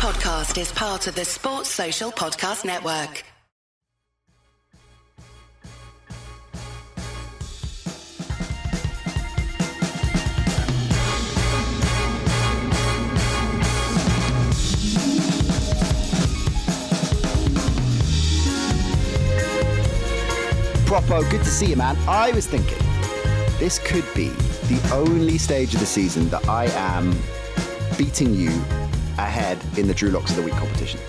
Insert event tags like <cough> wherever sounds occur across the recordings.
podcast is part of the Sports Social Podcast Network. Propo, good to see you, man. I was thinking this could be the only stage of the season that I am beating you ahead in the Drew Locks of the Week competition.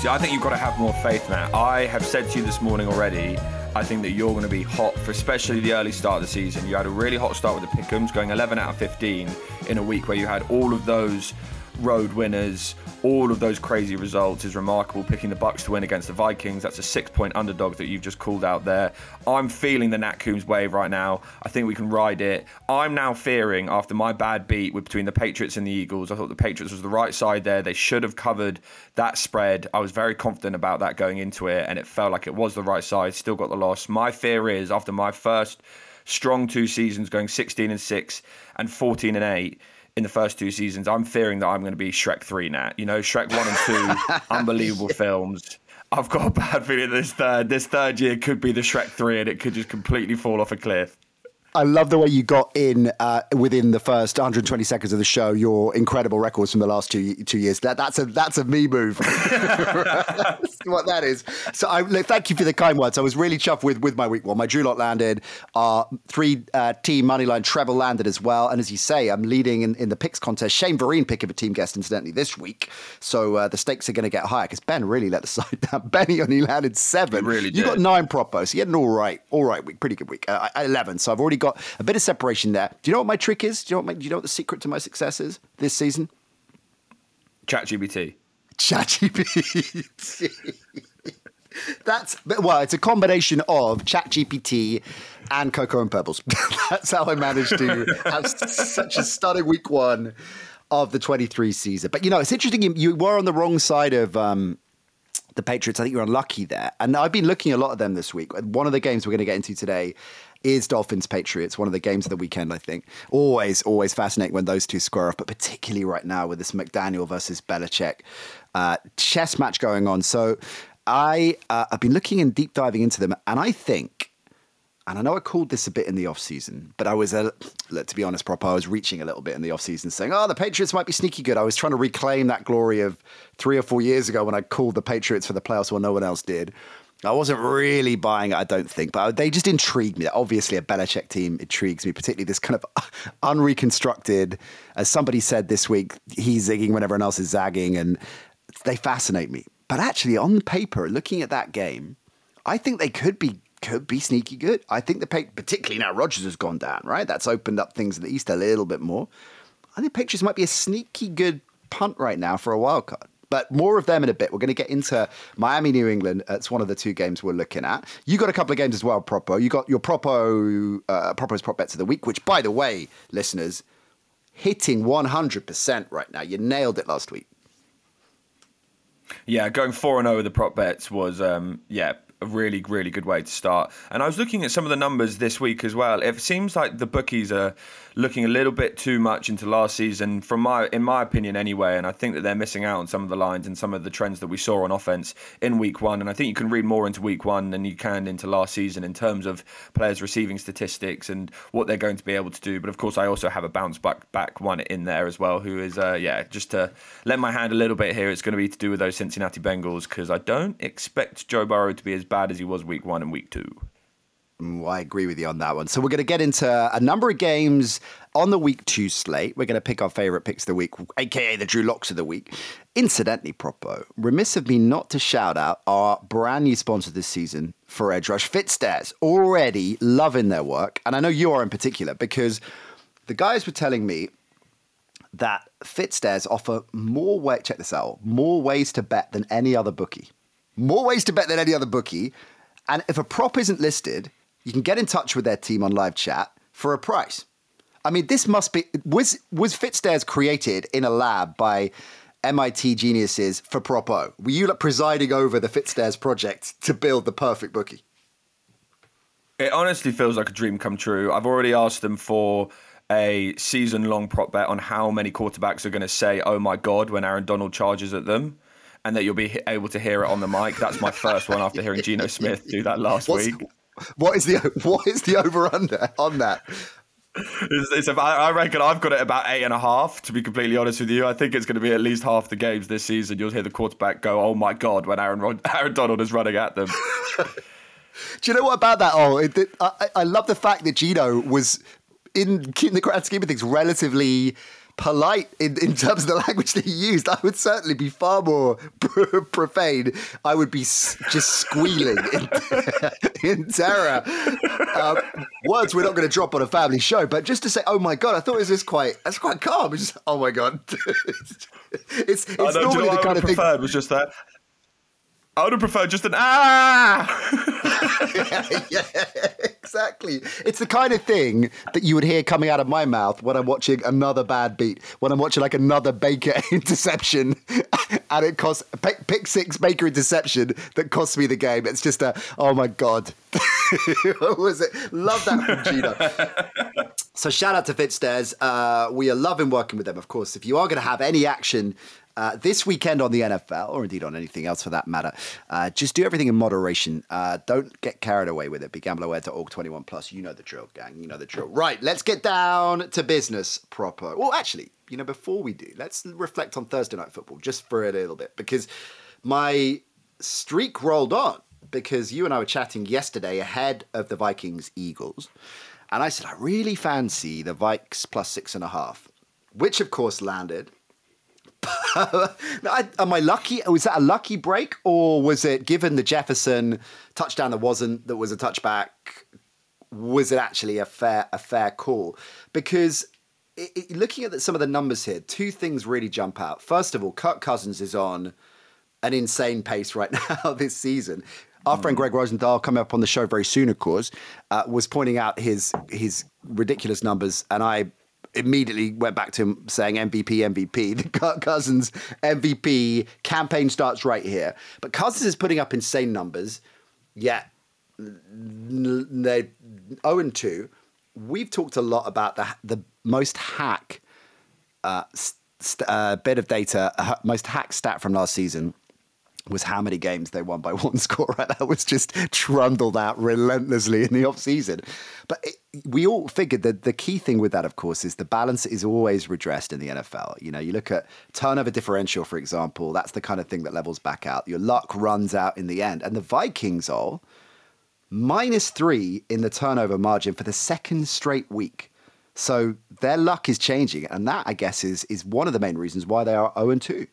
See, I think you've got to have more faith now. I have said to you this morning already. I think that you're going to be hot for especially the early start of the season. You had a really hot start with the Pickums, going 11 out of 15 in a week where you had all of those road winners, all of those crazy results is remarkable. Picking the Bucks to win against the Vikings, that's a six-point underdog that you've just called out there. I'm feeling the Nat Coombs wave right now. I think we can ride it. I'm now fearing after my bad beat with between the Patriots and the Eagles. I thought the Patriots was the right side there. They should have covered that spread. I was very confident about that going into it, and it felt like it was the right side. Still got the loss. My fear is after my first strong two seasons, going 16 and six and 14 and eight in the first two seasons, I'm fearing that I'm going to be Shrek 3 now. You know, Shrek 1 and 2, <laughs> unbelievable films. I've got a bad feeling this third this third year could be the Shrek 3 and it could just completely fall off a cliff. I love the way you got in uh, within the first 120 seconds of the show. Your incredible records from the last two two years. That that's a that's a me move. <laughs> that's what that is. So I look, thank you for the kind words. I was really chuffed with with my week one. My Drew Lock landed. Our three uh, team moneyline treble landed as well. And as you say, I'm leading in, in the picks contest. Shane Vereen pick of a team guest incidentally this week. So uh, the stakes are going to get higher because Ben really let the <laughs> side down. Benny only landed seven. He really You got nine propos. So you had an all right all right week, pretty good week. Uh, eleven. So I've already got a bit of separation there. Do you know what my trick is? Do you know what, my, do you know what the secret to my success is this season? ChatGPT. ChatGPT. That's well, it's a combination of ChatGPT and Cocoa and Pebbles. <laughs> That's how I managed to have such a stunning week one of the 23 season. But you know, it's interesting. You, you were on the wrong side of um, the Patriots. I think you're unlucky there. And I've been looking at a lot of them this week. One of the games we're going to get into today is Dolphins Patriots, one of the games of the weekend, I think. Always, always fascinating when those two square off, but particularly right now with this McDaniel versus Belichick uh, chess match going on. So I, uh, I've been looking and deep diving into them, and I think, and I know I called this a bit in the off season, but I was, uh, to be honest, Propo, I was reaching a little bit in the off season saying, oh, the Patriots might be sneaky good. I was trying to reclaim that glory of three or four years ago when I called the Patriots for the playoffs while no one else did. I wasn't really buying it, I don't think, but they just intrigued me. Obviously, a Belichick team intrigues me, particularly this kind of <laughs> unreconstructed. As somebody said this week, he's zigging when everyone else is zagging, and they fascinate me. But actually, on paper, looking at that game, I think they could be could be sneaky good. I think the Pa- particularly now Rodgers has gone down, right? That's opened up things in the East a little bit more. I think Patriots might be a sneaky good punt right now for a wild card. But more of them in a bit. We're going to get into Miami, New England. It's one of the two games we're looking at. You got a couple of games as well, Propo. You got your Propo, uh, Propo's prop bets of the week, which, by the way, listeners, hitting 100% right now. You nailed it last week. Yeah, going four and zero with the prop bets was um, yeah a really really good way to start. And I was looking at some of the numbers this week as well. It seems like the bookies are looking a little bit too much into last season, from my in my opinion anyway. And I think that they're missing out on some of the lines and some of the trends that we saw on offense in week one. And I think you can read more into week one than you can into last season in terms of players receiving statistics and what they're going to be able to do. But of course, I also have a bounce back back one in there as well, who is uh, yeah just to let my hand a little bit here. It's going to be to do with those Cincinnati Bengals because I don't expect Joe Burrow to be as bad as he was week one and week two. Mm, I agree with you on that one. So we're going to get into a number of games on the week two slate. We're going to pick our favorite picks of the week, aka the Drew Locks of the week. Incidentally, Propo, remiss of me not to shout out our brand new sponsor this season for Edge Rush, Fitzdares. Already loving their work, and I know you are in particular because the guys were telling me that Fitzdares offer more way. Check this out: more ways to bet than any other bookie. More ways to bet than any other bookie. And if a prop isn't listed, you can get in touch with their team on live chat for a price. I mean, this must be was was Fitzdares created in a lab by MIT geniuses for Propo? Were you like presiding over the Fitzdares project to build the perfect bookie? It honestly feels like a dream come true. I've already asked them for a season long prop bet on how many quarterbacks are going to say, oh my God, when Aaron Donald charges at them. And that you'll be able to hear it on the mic. That's my first one after hearing Geno <laughs> Smith do that last What's, week. What is the <laughs> what is the over under on that? It's, it's about, I reckon I've got it about eight and a half. To be completely honest with you, I think it's going to be at least half the games this season. You'll hear the quarterback go, "Oh my god!" when Aaron <laughs> Aaron Donald is running at them. <laughs> Do you know what about that? Oh, it, I, I love the fact that Geno was in, in the grand scheme of things relatively polite in, in terms of the language that he used. I would certainly be far more <laughs> profane. I would be s- just squealing in, <laughs> in terror. Um, words we're not going to drop on a family show, but just to say, oh my god, I thought it was just quite. That's quite calm. It's just, oh my god. <laughs> it's it's normally the kind of thing. Was just that. I would have preferred just an ah. yeah, yeah, exactly. It's the kind of thing that you would hear coming out of my mouth when I'm watching another bad beat, when I'm watching like another Baker <laughs> interception, <laughs> and it costs pick, pick six Baker interception that costs me the game. It's just a oh my god. <laughs> what was it? Love that from so shout out to Fitzdares. Uh, we are loving working with them, of course. If you are going to have any action uh, this weekend on the NFL, or indeed on anything else for that matter, uh, just do everything in moderation. Uh, don't get carried away with it. BeGambleAware.org 21 plus. You know the drill, gang. You know the drill. Right, let's get down to business proper. Well, actually, you know, before we do, let's reflect on Thursday night football just for a little bit because my streak rolled on because you and I were chatting yesterday ahead of the Vikings Eagles. And I said, I really fancy the Vikes plus six and a half, which of course landed. <laughs> Am I lucky? Was that a lucky break, or was it given the Jefferson touchdown that wasn't that was a touchback? Was it actually a fair a fair call? Because it, it, looking at some of the numbers here, two things really jump out. First of all, Kirk Cousins is on an insane pace right <laughs> now this season. Our friend mm. Greg Rosenthal, coming up on the show very soon, of course, uh, was pointing out his his ridiculous numbers, and I immediately went back to him saying MVP, MVP. <laughs> The Cousins MVP campaign starts right here. But Cousins is putting up insane numbers, yet they're 0 2. We've talked a lot about the, the most hack uh, st- uh, bit of data, uh, most hack stat from last season was how many games they won by <laughs> one score. Right? That was just trundled out relentlessly in the off season. But it, we all figured that the key thing with that, of course, is the balance is always redressed in the NFL. You know, you look at turnover differential, for example. That's the kind of thing that levels back out. Your luck runs out in the end, and the Vikings are minus three in the turnover margin for the second straight week. So their luck is changing, and that, I guess, is is one of the main reasons why they are zero oh and two.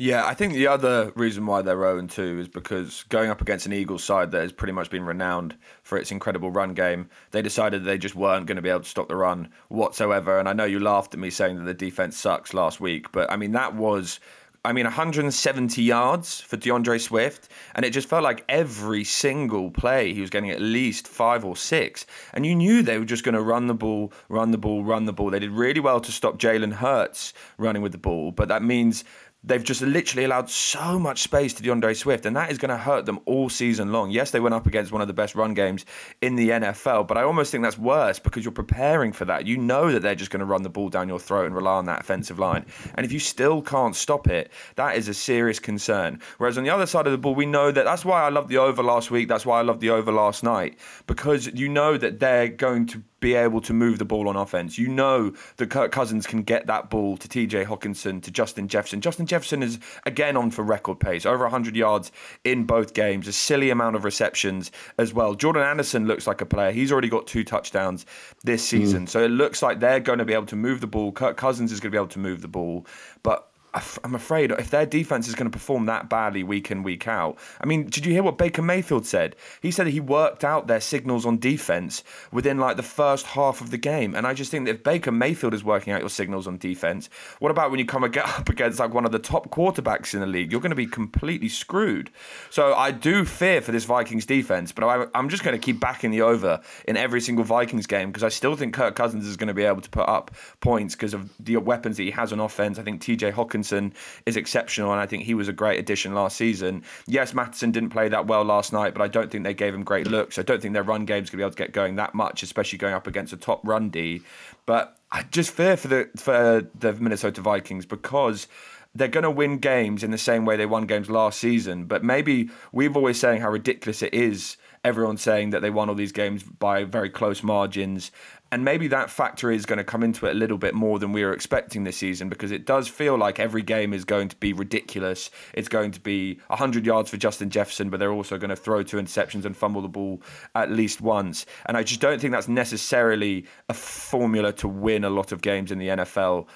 Yeah, I think the other reason why they're 0 2 is because going up against an Eagles side that has pretty much been renowned for its incredible run game, they decided they just weren't going to be able to stop the run whatsoever. And I know you laughed at me saying that the defense sucks last week, but I mean, that was. I mean, 170 yards for D'Andre Swift, and it just felt like every single play he was getting at least five or six. And you knew they were just going to run the ball, run the ball, run the ball. They did really well to stop Jalen Hurts running with the ball, but that means They've just literally allowed so much space to D'Andre Swift, and that is going to hurt them all season long. Yes, they went up against one of the best run games in the NFL, but I almost think that's worse because you're preparing for that. You know that they're just going to run the ball down your throat and rely on that offensive line. And if you still can't stop it, that is a serious concern. Whereas on the other side of the ball, we know that that's why I love the over last week. That's why I love the over last night because you know that they're going to be able to move the ball on offense. You know that Kirk Cousins can get that ball to TJ Hockenson, to Justin Jefferson. Justin Jefferson is again on for record pace, over 100 yards in both games, a silly amount of receptions as well. Jordan Addison looks like a player. He's already got two touchdowns this season. Mm. So it looks like they're going to be able to move the ball. Kirk Cousins is going to be able to move the ball. But I'm afraid if their defense is going to perform that badly week in, week out. I mean, did you hear what Baker Mayfield said? He said he worked out their signals on defense within like the first half of the game. And I just think that if Baker Mayfield is working out your signals on defense, what about when you come <laughs> up against like one of the top quarterbacks in the league? You're going to be completely screwed. So I do fear for this Vikings defense, but I, I'm just going to keep backing the over in every single Vikings game because I still think Kirk Cousins is going to be able to put up points because of the weapons that he has on offense. I think TJ Hawkins Wilkinson is exceptional, and I think he was a great addition last season. Yes, Matheson didn't play that well last night, but I don't think they gave him great looks. I don't think their run game's is going to be able to get going that much, especially going up against a top run D. But I just fear for the for the Minnesota Vikings because they're going to win games in the same way they won games last season. But maybe we've always saying how ridiculous it is. Everyone's saying that they won all these games by very close margins. And maybe that factor is going to come into it a little bit more than we were expecting this season because it does feel like every game is going to be ridiculous. It's going to be 100 yards for Justin Jefferson, but they're also going to throw two interceptions and fumble the ball at least once. And I just don't think that's necessarily a formula to win a lot of games in the NFL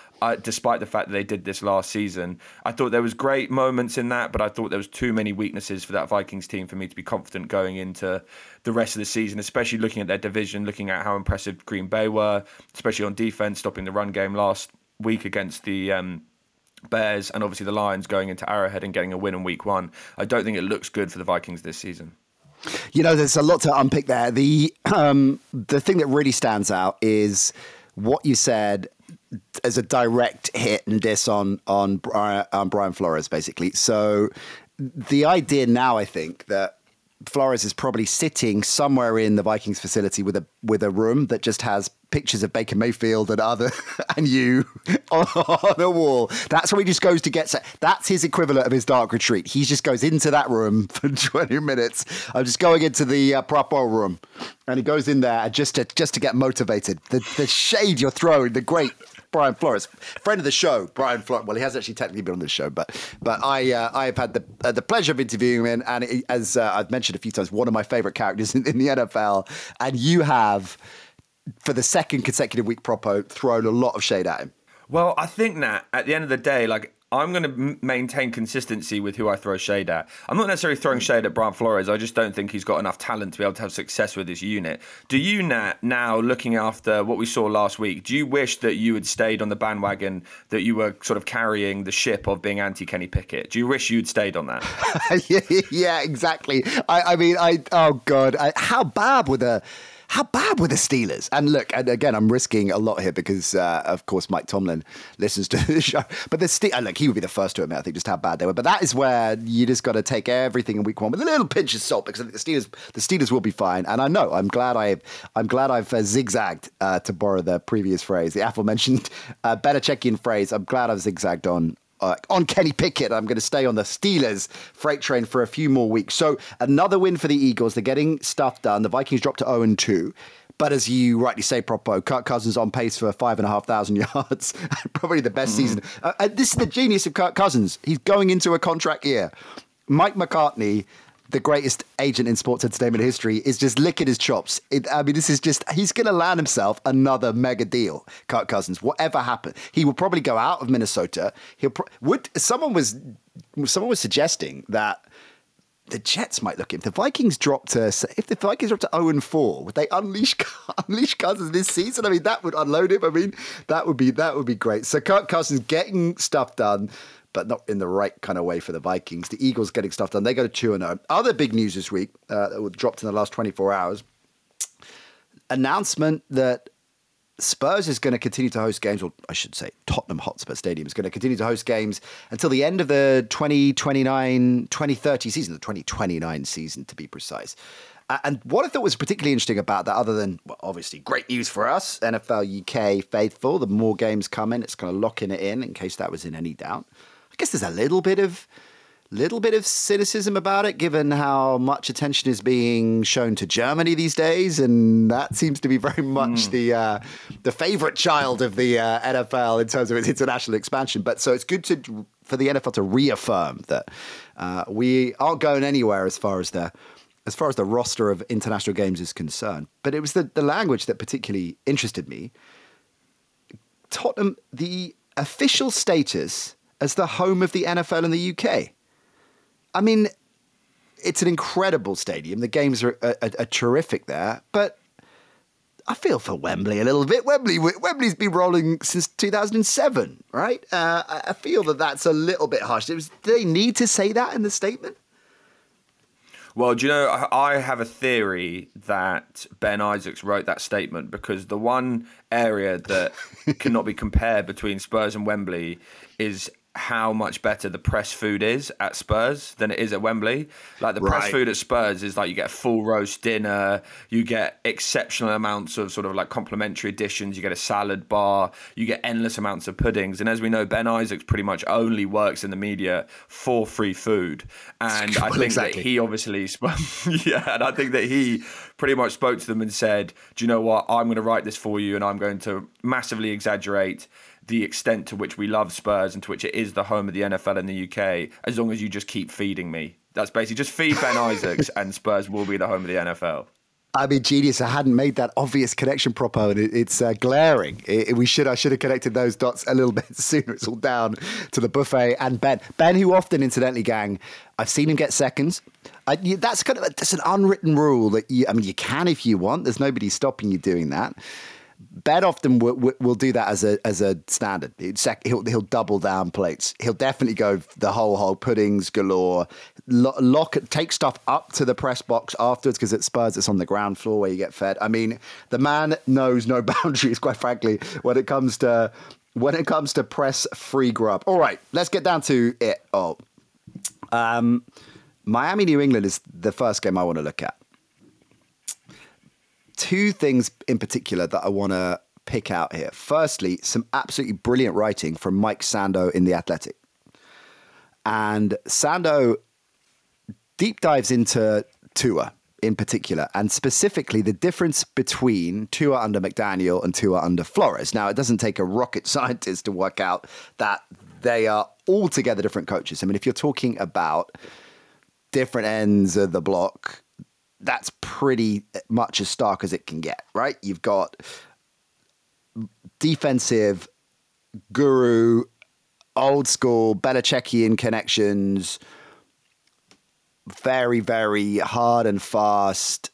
despite the fact that they did this last season. I thought there was great moments in that, but I thought there was too many weaknesses for that Vikings team for me to be confident going into the rest of the season, especially looking at their division, looking at how impressive Green Bay were, especially on defense, stopping the run game last week against the um, Bears, and obviously the Lions going into Arrowhead and getting a win in Week One. I don't think it looks good for the Vikings this season. You know, there's a lot to unpick there. The <clears throat> um, the thing that really stands out is what you said as a direct hit and diss on on Brian, on Brian Flores, basically. So the idea now, I think that Flores is probably sitting somewhere in the Vikings facility with a with a room that just has pictures of Baker Mayfield and other <laughs> and you <laughs> on, the wall. That's where he just goes to get set. That's his equivalent of his dark retreat. He just goes into that room <laughs> for 20 minutes. I'm just going into the uh, proper room, and he goes in there just to just to get motivated. The the shade you're throwing, the great Brian Flores, friend of the show, Brian Flores. Well, he has actually technically been on the show, but but I uh, I have had the uh, the pleasure of interviewing him, and it, as uh, I've mentioned a few times, one of my favorite characters in, in the NFL, and you have for the second consecutive week, Propo thrown a lot of shade at him. Well, I think that at the end of the day, like I'm going to m- maintain consistency with who I throw shade at. I'm not necessarily throwing hmm. shade at Brian Flores. I just don't think he's got enough talent to be able to have success with this unit. Do you, Nat, now looking after what we saw last week, do you wish that you had stayed on the bandwagon that you were sort of carrying the ship of being anti Kenny Pickett? Do you wish you'd stayed on that? <laughs> yeah, exactly. I, I mean, I oh god, I, how bad were the how bad were the Steelers? And look, and again, I'm risking a lot here because, uh, of course, Mike Tomlin listens to <laughs> the show. But the Steelers, look, he would be the first to admit, I think, just how bad they were. But that is where you just got to take everything in week one with a little pinch of salt because I think the Steelers, the Steelers will be fine. And I know, I'm glad I, I'm glad I've uh, zigzagged uh, to borrow the previous phrase, the aforementioned uh, Belichickian phrase. I'm glad I've zigzagged on uh, on Kenny Pickett. I'm going to stay on the Steelers freight train for a few more weeks. So another win for the Eagles. They're getting stuff done. The Vikings dropped to 0 2. But as you rightly say, Propo, Kirk Cousins on pace for five and a half thousand <laughs> yards, <laughs> probably the best mm. season. Uh, uh, this is the genius of Kirk Cousins. He's going into a contract year. Mike McCartney the greatest agent in sports entertainment history is just licking his chops. It, I mean, this is just, he's going to land himself another mega deal, Kirk Cousins, whatever happens. He will probably go out of Minnesota. He'll, pro- would, someone was, someone was suggesting that the Jets might look if the Vikings dropped to if the Vikings dropped to 0 and 4, would they unleash <laughs> unleash Cousins this season? I mean, that would unload him. I mean, that would be that would be great. So Kirk Cousins getting stuff done but not in the right kind of way for the Vikings. The Eagles getting stuff done. They go to 2 0. Other big news this week uh, that dropped in the last 24 hours announcement that Spurs is going to continue to host games, or I should say, Tottenham Hotspur Stadium is going to continue to host games until the end of the 2029 2030 season, the 2029 season to be precise. Uh, and what I thought was particularly interesting about that, other than well, obviously great news for us, NFL UK faithful, the more games come in, it's kind of locking it in in case that was in any doubt. I guess there's a little bit of little bit of cynicism about it, given how much attention is being shown to Germany these days, and that seems to be very <laughs> much mm. the uh, the favourite child of the uh, NFL in terms of its international expansion. But so it's good to for the NFL to reaffirm that uh, we aren't going anywhere as far as the as far as the roster of international games is concerned. But it was the, the language that particularly interested me. Tottenham, the official status as the home of the NFL in the UK. I mean, it's an incredible stadium. The games are, are, are terrific there, but I feel for Wembley a little bit. Wembley, Wembley's been rolling since 2007, right? Uh, I feel that that's a little bit harsh. Was, do they need to say that in the statement? Well, do you know, I have a theory that Ben Isaacs wrote that statement because the one area that <laughs> cannot be compared between Spurs and Wembley is how much better the press food is at Spurs than it is at Wembley. Like the right. press food at Spurs is like you get a full roast dinner, you get exceptional amounts of sort of like complimentary additions, you get a salad bar, you get endless amounts of puddings. And as we know, Ben Isaacs pretty much only works in the media for free food. And <laughs> I think exactly. that he obviously, <laughs> yeah, and I think that he pretty much spoke to them and said, "Do you know what? I'm going to write this for you, and I'm going to massively exaggerate." The extent to which we love Spurs and to which it is the home of the NFL in the UK, as long as you just keep feeding me. That's basically just feed Ben <laughs> Isaacs and Spurs will be the home of the NFL. I mean, genius! I hadn't made that obvious connection Propo, and it, it's uh, glaring. It, we should, I should have connected those dots a little <laughs> bit sooner. It's all down to the buffet and Ben. Ben, who often, incidentally, gang, I've seen him get seconds. I, that's kind of that's an unwritten rule that you, I mean, you can if you want. There's nobody stopping you doing that. Ben often will, will do that as a as a standard. He'll he'll double down plates. He'll definitely go the whole whole puddings galore. Lock take stuff up to the press box afterwards because at Spurs it's on the ground floor where you get fed. I mean, the man knows no <laughs> boundaries. Quite frankly, when it comes to when it comes to press free grub. All right, let's get down to it. Oh, um, Miami New England is the first game I want to look at two things in particular that I want to pick out here. Firstly, some absolutely brilliant writing from Mike Sando in The Athletic. And Sando deep dives into Tua in particular, and specifically the difference between Tua under McDaniel and Tua under Flores. Now, it doesn't take a rocket <laughs> scientist to work out that they are altogether different coaches. I mean, if you're talking about different ends of the block, that's pretty much as stark as it can get, right? You've got defensive guru, old school Belichickian connections, very, very hard and fast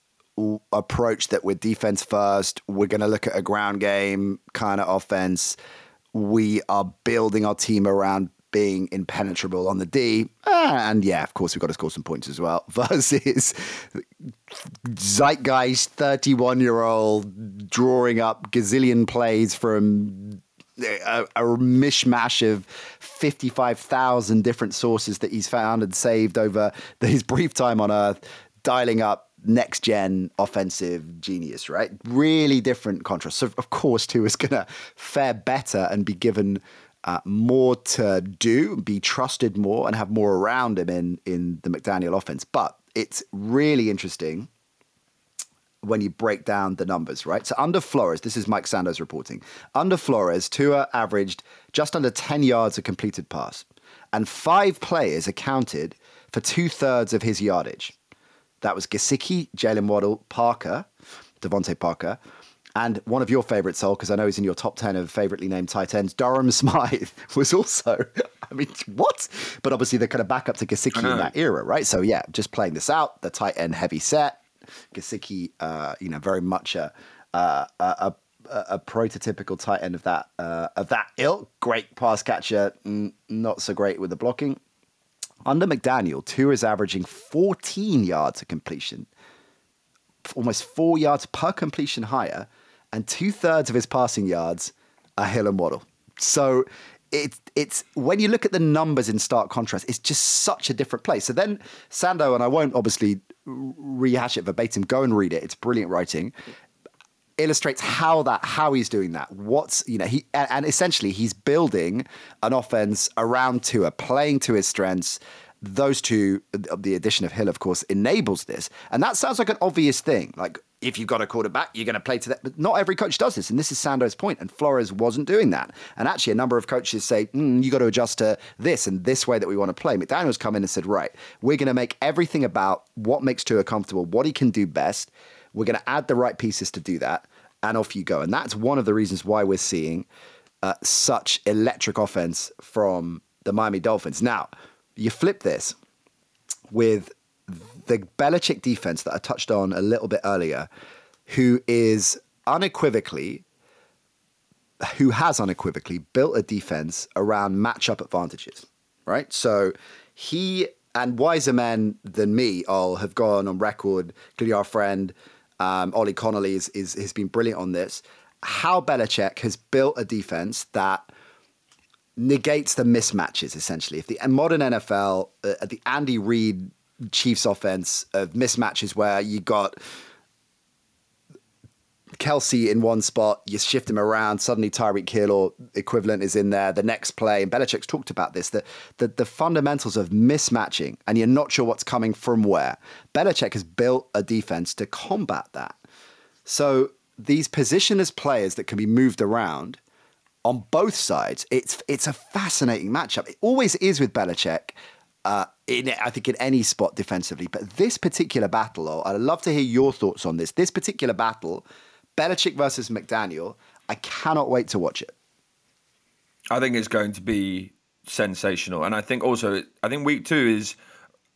approach that we're defense first. We're going to look at a ground game kind of offense. We are building our team around being impenetrable on the D. And yeah, of course, we've got to score some points as well. <laughs> Versus zeitgeist 31 year old drawing up gazillion plays from a, a, mishmash of 55,000 different sources that he's found and saved over <laughs> his brief time on earth, dialing up next gen offensive genius, right? Really different contrast. So, of course, Tua is going to fare better and be given uh, more to do, be trusted more, and have more around him in in the McDaniel offense. But it's really interesting when you break down the numbers, right? So under Flores, this is Mike Sanders reporting. Under Flores, Tua averaged just under 10 yards a completed pass, and five players accounted for two thirds of his yardage. That was Gesicki, Jalen Waddle, Parker, DeVante Parker, and one of your favourites, Sol, because I know he's in your top 10 of favouritely named tight ends, Durham Smythe <laughs> was also, <laughs> I mean, what? But obviously they're kind of backup to Gesicki in that era, right? So yeah, just playing this out, the tight end heavy set. Gesicki, uh, you know, very much a, a, a, a prototypical tight end of that uh, of that ilk. Great pass catcher, not so great with the blocking. Under McDaniel, Tua is averaging 14 yards of completion, almost four yards per completion higher and two thirds of his passing yards are Hill and Waddle. So it's it's when you look at the numbers in stark contrast, it's just such a different place. So then Sando, and I won't obviously rehash it verbatim. Go and read it; it's brilliant writing. Illustrates how that how he's doing that. What's you know he and, and essentially he's building an offense around Tua, playing to his strengths. Those two, the addition of Hill, of course, enables this, and that sounds like an obvious thing. Like if you've got a quarterback, you're going to play to that. But not every coach does this. And this is Sando's point. And Flores wasn't doing that. And actually, a number of coaches say, mm, you got to adjust to this and this way that we want to play. McDaniel's come in and said, right, we're going to make everything about what makes Tua comfortable, what he can do best. We're going to add the right pieces to do that. And off you go. And that's one of the reasons why we're seeing uh, such electric offense from the Miami Dolphins. Now, you flip this with the Belichick defense that I touched on a little bit earlier, who is unequivocally, who has unequivocally built a defense around matchup advantages, right? So he and wiser men than me all have gone on record, including our friend um, Ollie Connolly is, is, has been brilliant on this. How Belichick has built a defense that negates the mismatches essentially. If the modern NFL, uh, the Andy Reid Chiefs offense of mismatches where you got Kelce in one spot, you shift him around, suddenly Tyreek Hill or equivalent is in there. The next play, and Belichick's talked about this, that the, the fundamentals of mismatching and you're not sure what's coming from where. Belichick has built a defense to combat that. So these positionless players that can be moved around on both sides, it's it's a fascinating matchup. It always is with Belichick. Uh, in I think in any spot defensively, but this particular battle, I'd love to hear your thoughts on this. This particular battle, Belichick versus McDaniel, I cannot wait to watch it. I think it's going to be sensational, and I think also I think week two is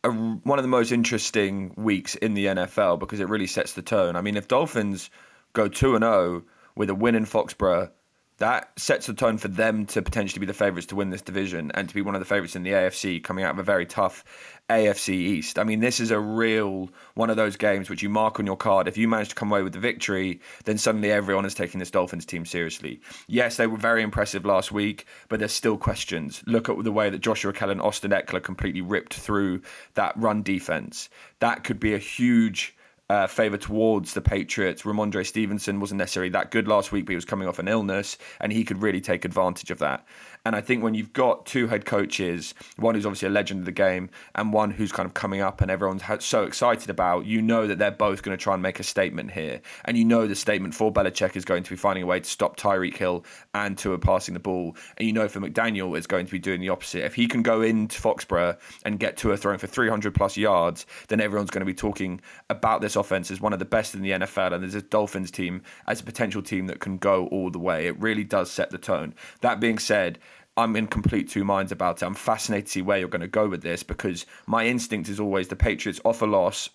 a, one of the most interesting weeks in the NFL because it really sets the tone. I mean, if Dolphins go two and zero oh with a win in Foxborough that sets the tone for them to potentially be the favourites to win this division and to be one of the favourites in the AFC coming out of a very tough AFC East. I mean, this is a real one of those games which you mark on your card. If you manage to come away with the victory, then suddenly everyone is taking this Dolphins team seriously. Yes, they were very impressive last week, but there's still questions. Look at the way that Joshua Kelley and Austin Ekeler completely ripped through that run defense. That could be a huge uh, favour towards the Patriots. Rhamondre Stevenson wasn't necessarily that good last week, but he was coming off an illness, and he could really take advantage of that. And I think when you've got two head coaches, one who's obviously a legend of the game and one who's kind of coming up and everyone's so excited about, you know that they're both going to try and make a statement here. And you know the statement for Belichick is going to be finding a way to stop Tyreek Hill and Tua passing the ball. And you know for McDaniel is going to be doing the opposite. If he can go into Foxborough and get Tua throwing for 300 plus yards, then everyone's going to be talking about this offense as one of the best in the NFL. And there's a Dolphins team as a potential team that can go all the way. It really does set the tone. That being said, I'm in complete two minds about it. I'm fascinated to see where you're going to go with this because my instinct is always the Patriots off a loss,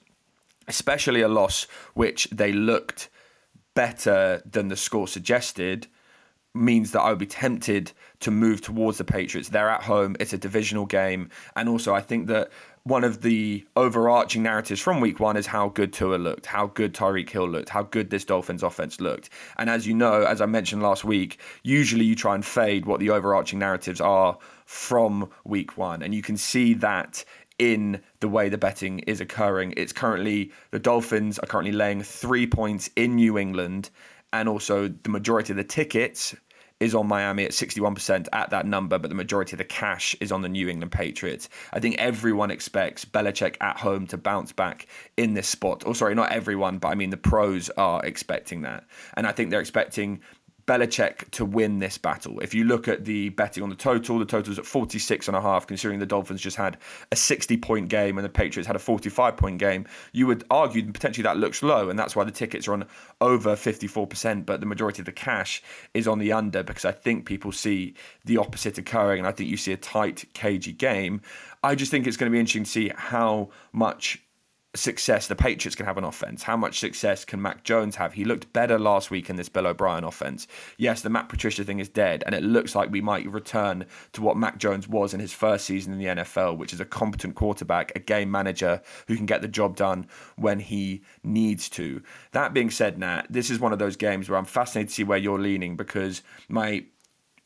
especially a loss which they looked better than the score suggested means that I would be tempted to move towards the Patriots. They're at home, it's a divisional game. And also, I think that one of the overarching narratives from week one is how good Tua looked, how good Tyreek Hill looked, how good this Dolphins offense looked. And as you know, as I mentioned last week, usually you try and fade what the overarching narratives are from week one. And you can see that in the way the betting is occurring. It's currently, the Dolphins are currently laying three points in New England. And also, the majority of the tickets is on Miami at 61% at that number, but the majority of the cash is on the New England Patriots. I think everyone expects Belichick at home to bounce back in this spot. Oh, sorry, not everyone, but I mean the pros are expecting that. And I think they're expecting Belichick to win this battle. If you look at the betting on the total, the total is at 46 and a half, considering the Dolphins just had a 60 point game and the Patriots had a 45 point game. You would argue potentially that looks low, and that's why the tickets are on over 54%, but the majority of the cash is on the under because I think people see the opposite occurring, and I think you see a tight, cagey game. I just think it's going to be interesting to see how much success the Patriots can have an offense. How much success can Mac Jones have? He looked better last week in this Bill O'Brien offense. Yes, the Matt Patricia thing is dead, and it looks like we might return to what Mac Jones was in his first season in the NFL, which is a competent quarterback, a game manager who can get the job done when he needs to. That being said, Nat, this is one of those games where I'm fascinated to see where you're leaning because my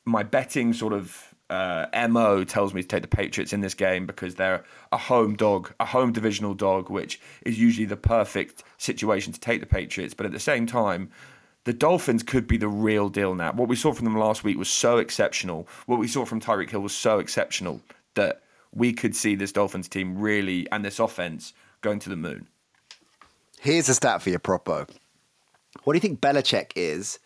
my betting sort of uh, Mo tells me to take the Patriots in this game because they're a home dog, a home divisional dog, which is usually the perfect situation to take the Patriots. But at the same time, the Dolphins could be the real deal now. What we saw from them last week was so exceptional. What we saw from Tyreek Hill was so exceptional that we could see this Dolphins team really and this offense going to the moon. Here's a stat for your propo. What do you think Belichick is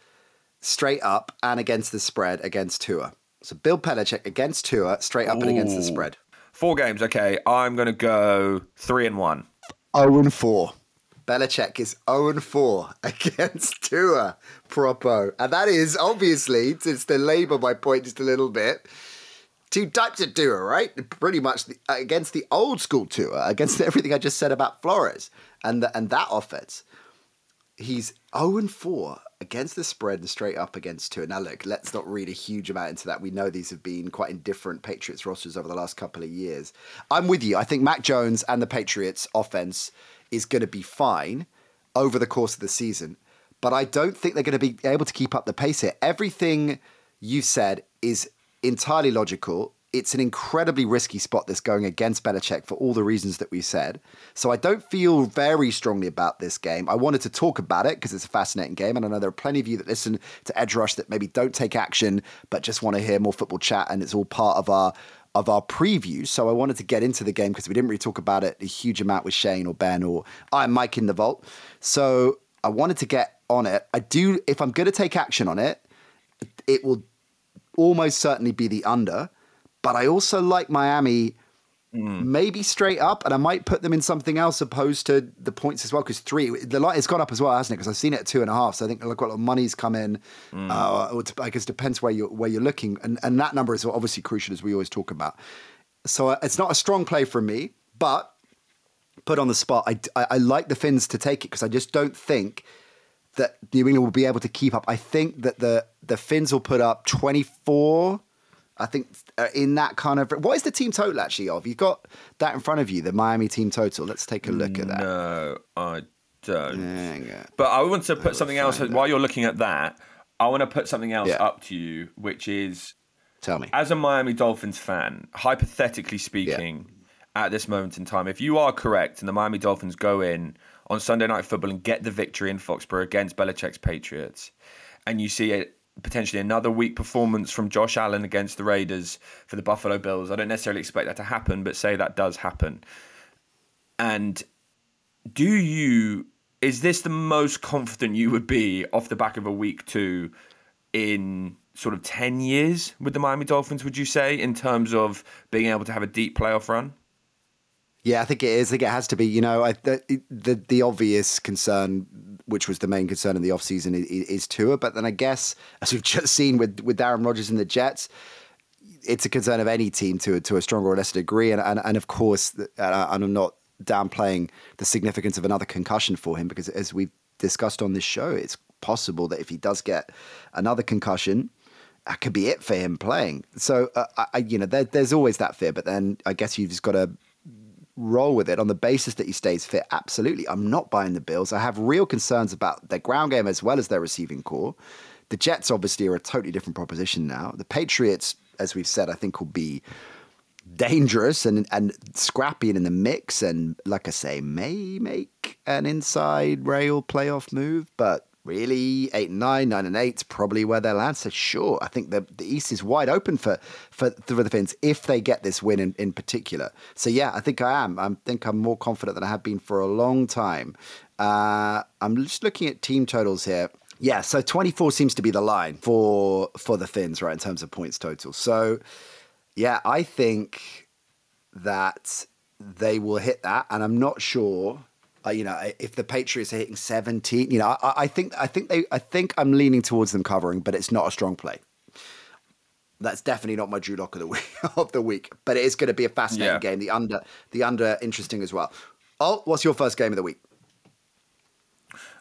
straight up and against the spread against Tua? So Bill Belichick against Tua, straight up Ooh. and against the spread. Four games. Okay, I'm going to go three and one. Oh and four. Belichick is 0 and 4 <laughs> against Tua Propo. And that is obviously, just to labour my point just a little bit, two types of Tua, right? Pretty much the, against the old school Tua, against <laughs> everything I just said about Flores and, the, and that offense. He's 0 and 4 against the spread and straight up against Tua. Now, look, let's not read a huge amount into that. We know these have been quite indifferent Patriots rosters over the last couple of years. I'm with you. I think Mac Jones and the Patriots offense is going to be fine over the course of the season, but I don't think they're going to be able to keep up the pace here. Everything you said is entirely logical. It's an incredibly risky spot this going against Belichick for all the reasons that we said. So I don't feel very strongly about this game. I wanted to talk about it because it's a fascinating game, and I know there are plenty of you that listen to Edge Rush that maybe don't take action but just want to hear more football chat, and it's all part of our of our preview. So I wanted to get into the game because we didn't really talk about it a huge amount with Shane or Ben or I'm Mike in the vault. So I wanted to get on it. I do if I'm going to take action on it, it will almost certainly be the under. But I also like Miami Mm. maybe straight up, and I might put them in something else opposed to the points as well. Because three, the light has gone up as well, hasn't it? Because I've seen it at two and a half. So I think quite a lot of money's come in. Mm. Uh, I guess depends where you're where you're looking, and and that number is obviously crucial as we always talk about. So uh, it's not a strong play from me, but put on the spot, I, I, I like the Finns to take it because I just don't think that New England will be able to keep up. I think that the the Finns will put up twenty four I think uh, in that kind of what is the team total actually of? You've got that in front of you, the Miami team total. Let's take a look at that. No, I don't. But I want to put something else that. while you're looking at that. I want to put something else yeah. up to you, which is tell me as a Miami Dolphins fan, hypothetically speaking, yeah. at this moment in time, if you are correct and the Miami Dolphins go in on Sunday Night Football and get the victory in Foxborough against Belichick's Patriots, and you see it potentially another weak performance from Josh Allen against the Raiders for the Buffalo Bills. I don't necessarily expect that to happen, but say that does happen. And do you is this the most confident you would be off the back of a week two in sort of 10 years with the Miami Dolphins, would you say, in terms of being able to have a deep playoff run? Yeah, I think it is. I think it has to be. You know, I, the, the, the obvious concern, which was the main concern in the offseason, is, is Tua. But then I guess, as we've just seen with with Aaron Rodgers and the Jets, it's a concern of any team to to a stronger or lesser degree. And and, and of course, and I'm not downplaying the significance of another concussion for him because, as we've discussed on this show, it's possible that if he does get another concussion, that could be it for him playing. So, uh, I, you know, there, there's always that fear. But then I guess you've just got to roll with it on the basis that he stays fit. Absolutely. I'm not buying the Bills. I have real concerns about their ground game as well as their receiving corps. The Jets obviously are a totally different proposition now. The Patriots, as we've said, I think will be dangerous and and scrappy and in the mix and like I say, may make an inside rail playoff move, but really eight and nine, nine and eight, probably where they'll land. So sure, I think the, the East is wide open for, for for the Finns if they get this win in, in particular. So yeah, I think I am. I think I'm more confident than I have been for a long time. Uh, I'm just looking at team totals here. Yeah, so 24 seems to be the line for for the Finns, right, in terms of points total. So yeah, I think that they will hit that, and I'm not sure uh, you know, if the Patriots are hitting 17, you know, I, I, think I think they I think I'm leaning towards them covering, but it's not a strong play. That's definitely not my Drew Lock of the week <laughs> of the week, but it is going to be a fascinating yeah. game. The under the under interesting as well. Oh, what's your first game of the week?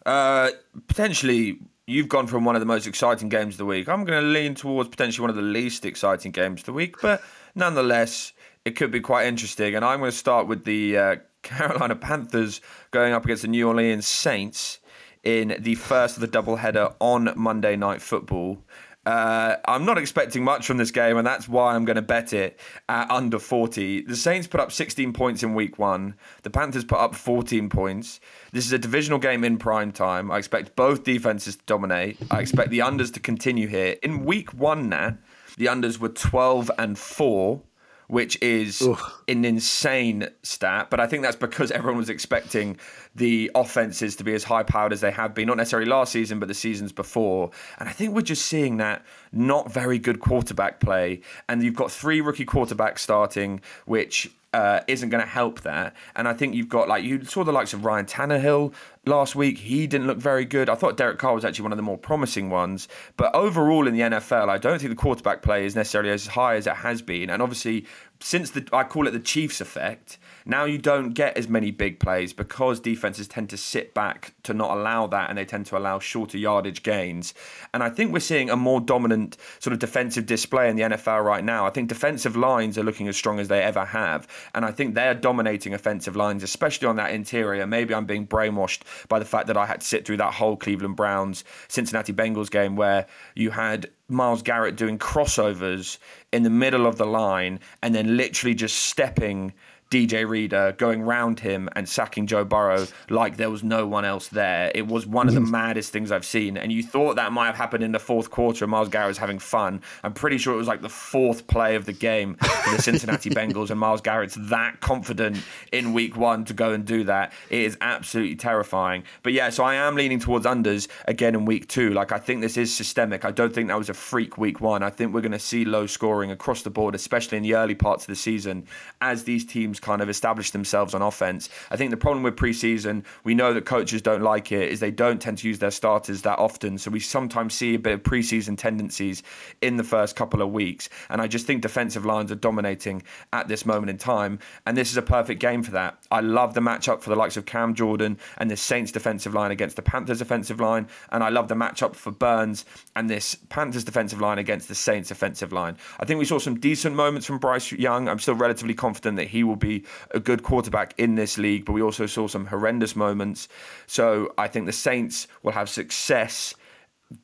Uh, potentially, you've gone from one of the most exciting games of the week. I'm going to lean towards potentially one of the least exciting games of the week, but nonetheless, it could be quite interesting. And I'm going to start with the uh, Carolina Panthers going up against the New Orleans Saints in the first of the doubleheader on Monday Night Football. Uh, I'm not expecting much from this game, and that's why I'm going to bet it at under 40. The Saints put up 16 points in week one. The Panthers put up 14 points. This is a divisional game in prime time. I expect both defenses to dominate. I expect the unders to continue here. In week one, now, the unders were 12 and 4 which is an insane stat. But I think that's because everyone was expecting the offenses to be as high powered as they have been, not necessarily last season, but the seasons before. And I think we're just seeing that not very good quarterback play. And you've got three rookie quarterbacks starting, which uh, isn't going to help that. And I think you've got like you saw the likes of Ryan Tannehill last week. He didn't look very good. I thought Derek Carr was actually one of the more promising ones. But overall in the NFL, I don't think the quarterback play is necessarily as high as it has been. And obviously, since the I call it the Chiefs effect, now you don't get as many big plays because defenses tend to sit back to not allow that and they tend to allow shorter yardage gains. And I think we're seeing a more dominant sort of defensive display in the NFL right now. I think defensive lines are looking as strong as they ever have. And I think they're dominating offensive lines, especially on that interior. Maybe I'm being brainwashed by the fact that I had to sit through that whole Cleveland Browns Cincinnati Bengals game where you had Myles Garrett doing crossovers in the middle of the line and then literally just stepping DJ Reader going round him and sacking Joe Burrow like there was no one else there. It was one of the maddest things I've seen. And you thought that might have happened in the fourth quarter and Myles Garrett was having fun. I'm pretty sure it was like the fourth play of the game for the Cincinnati <laughs> Bengals, and Myles Garrett's that confident in week one to go and do that. It is absolutely terrifying. But yeah, so I am leaning towards unders again in week two. Like I think this is systemic. I don't think that was a freak week one. I think we're going to see low scoring across the board, especially in the early parts of the season as these teams kind of establish themselves on offense. I think the problem with preseason, we know that coaches don't like it, is they don't tend to use their starters that often. So we sometimes see a bit of preseason tendencies in the first couple of weeks. And I just think defensive lines are dominating at this moment in time. And this is a perfect game for that. I love the matchup for the likes of Cam Jordan and the Saints defensive line against the Panthers offensive line. And I love the matchup for Burns and this Panthers defensive line against the Saints offensive line. I think we saw some decent moments from Bryce Young. I'm still relatively confident that he will be be a good quarterback in this league, but we also saw some horrendous moments. So I think the Saints will have success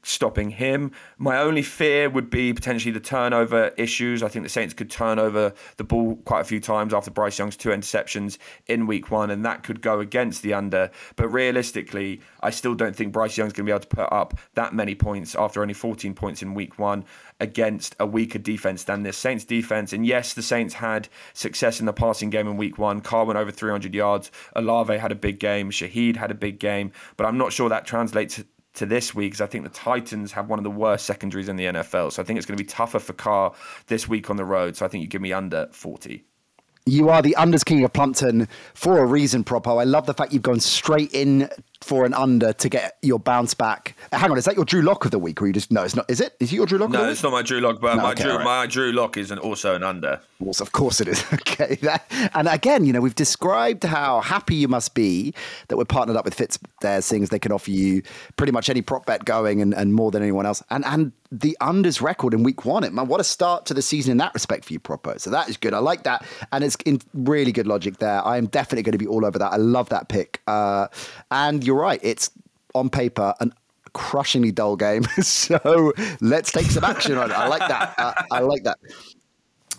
stopping him. My only fear would be potentially the turnover issues. I think the Saints could turn over the ball quite a few times after Bryce Young's two interceptions in week one, and that could go against the under. But realistically, I still don't think Bryce Young's going to be able to put up that many points after only 14 points in week one against a weaker defense than this Saints defense. And yes, the Saints had success in the passing game in week one. Carr went over 300 yards. Olave had a big game. Shaheed had a big game. But I'm not sure that translates to this week because I think the Titans have one of the worst secondaries in the NFL. So I think it's going to be tougher for Carr this week on the road. So I think you give me under 40. You are the unders king of Plumpton for a reason, Propo. I love the fact you've gone straight in for an under to get your bounce back. Hang on, is that your Drew Lock of the week, or you just no? It's not. Is it? Is it your Drew Lock? No, it's not my Drew Lock, but no, my okay, Drew right. my Drew Lock is an, also an under. Well, of course it is. <laughs> okay, that, and again, you know, we've described how happy you must be that we're partnered up with Fitz there, seeing as they can offer you pretty much any prop bet going and, and more than anyone else, and and the unders record in week one. It man, what a start to the season in that respect for you, Propo. So that is good. I like that, and it's in really good logic there. I am definitely going to be all over that. I love that pick, uh, and you're right. It's on paper an crushingly dull game. <laughs> so let's take some action on it. I like that. I like that.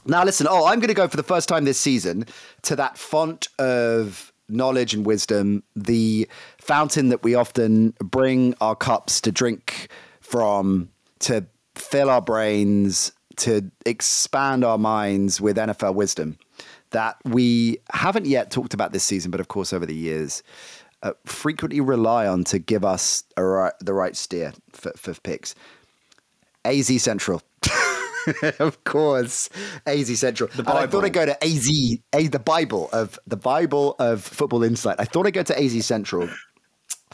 Now, listen. Oh, I'm going to go for the first time this season to that font of knowledge and wisdom, the fountain that we often bring our cups to drink from, to fill our brains, to expand our minds with NFL wisdom that we haven't yet talked about this season, but of course, over the years, uh, frequently rely on to give us right, the right steer for, for picks. AZ Central. <laughs> of course, AZ Central. And I thought I'd go to AZ, A, the Bible of the Bible of Football Insight. I thought I'd go to AZ Central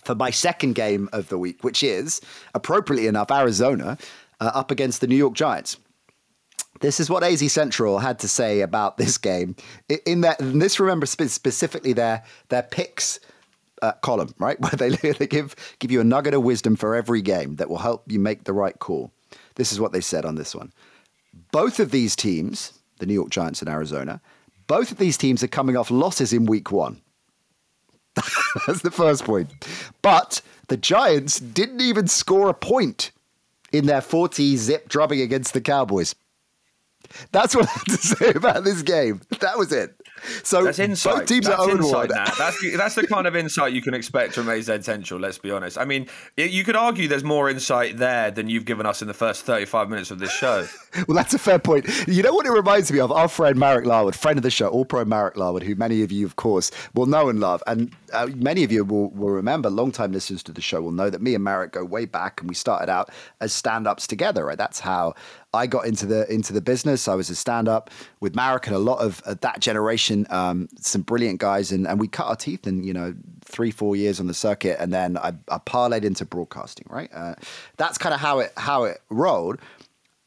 for my second game of the week, which is appropriately enough Arizona uh, up against the New York Giants. This is what AZ Central had to say about this game. In that, and this remember specifically their their picks uh, column, right? <laughs> Where they, <laughs> they give, give you a nugget of wisdom for every game that will help you make the right call. This is what they said on this one. Both of these teams, the New York Giants and Arizona, both of these teams are coming off losses in week one. <laughs> That's the first point. But the Giants didn't even score a point in their 40 zip drubbing against the Cowboys. That's what I have to say about this game. That was it. So that's insight. both teams that's are insight, that. That's the, that's the kind of insight you can expect from AZ Central. Let's be honest. I mean, you could argue there's more insight there than you've given us in the first 35 minutes of this show. <laughs> well, that's a fair point. You know what it reminds me of? Our friend Marek Larwood, friend of the show, All Pro Marek Larwood, who many of you, of course, will know and love, and uh, many of you will, will remember. Long-time listeners to the show will know that me and Marek go way back, and we started out as stand-ups together. Right? That's how I got into the into the business. I was a stand up with Marek and a lot of uh, that generation, um, some brilliant guys, and, and we cut our teeth in you know three four years on the circuit, and then I, I parlayed into broadcasting. Right, uh, that's kind of how it how it rolled.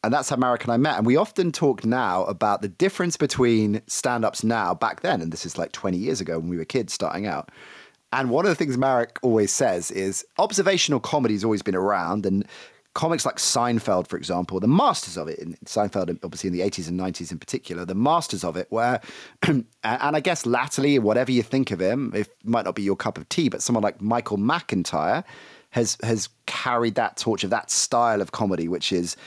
And that's how Marek and I met. And we often talk now about the difference between stand ups now, back then, and this is like 20 years ago when we were kids starting out. And one of the things Marek always says is observational comedy's always been around, and comics like Seinfeld, for example, the masters of it, in Seinfeld, obviously in the 80s and 90s in particular, the masters of it, where, <clears throat> and I guess latterly, whatever you think of him, it might not be your cup of tea, but someone like Michael McIntyre has has carried that torch of that style of comedy, which is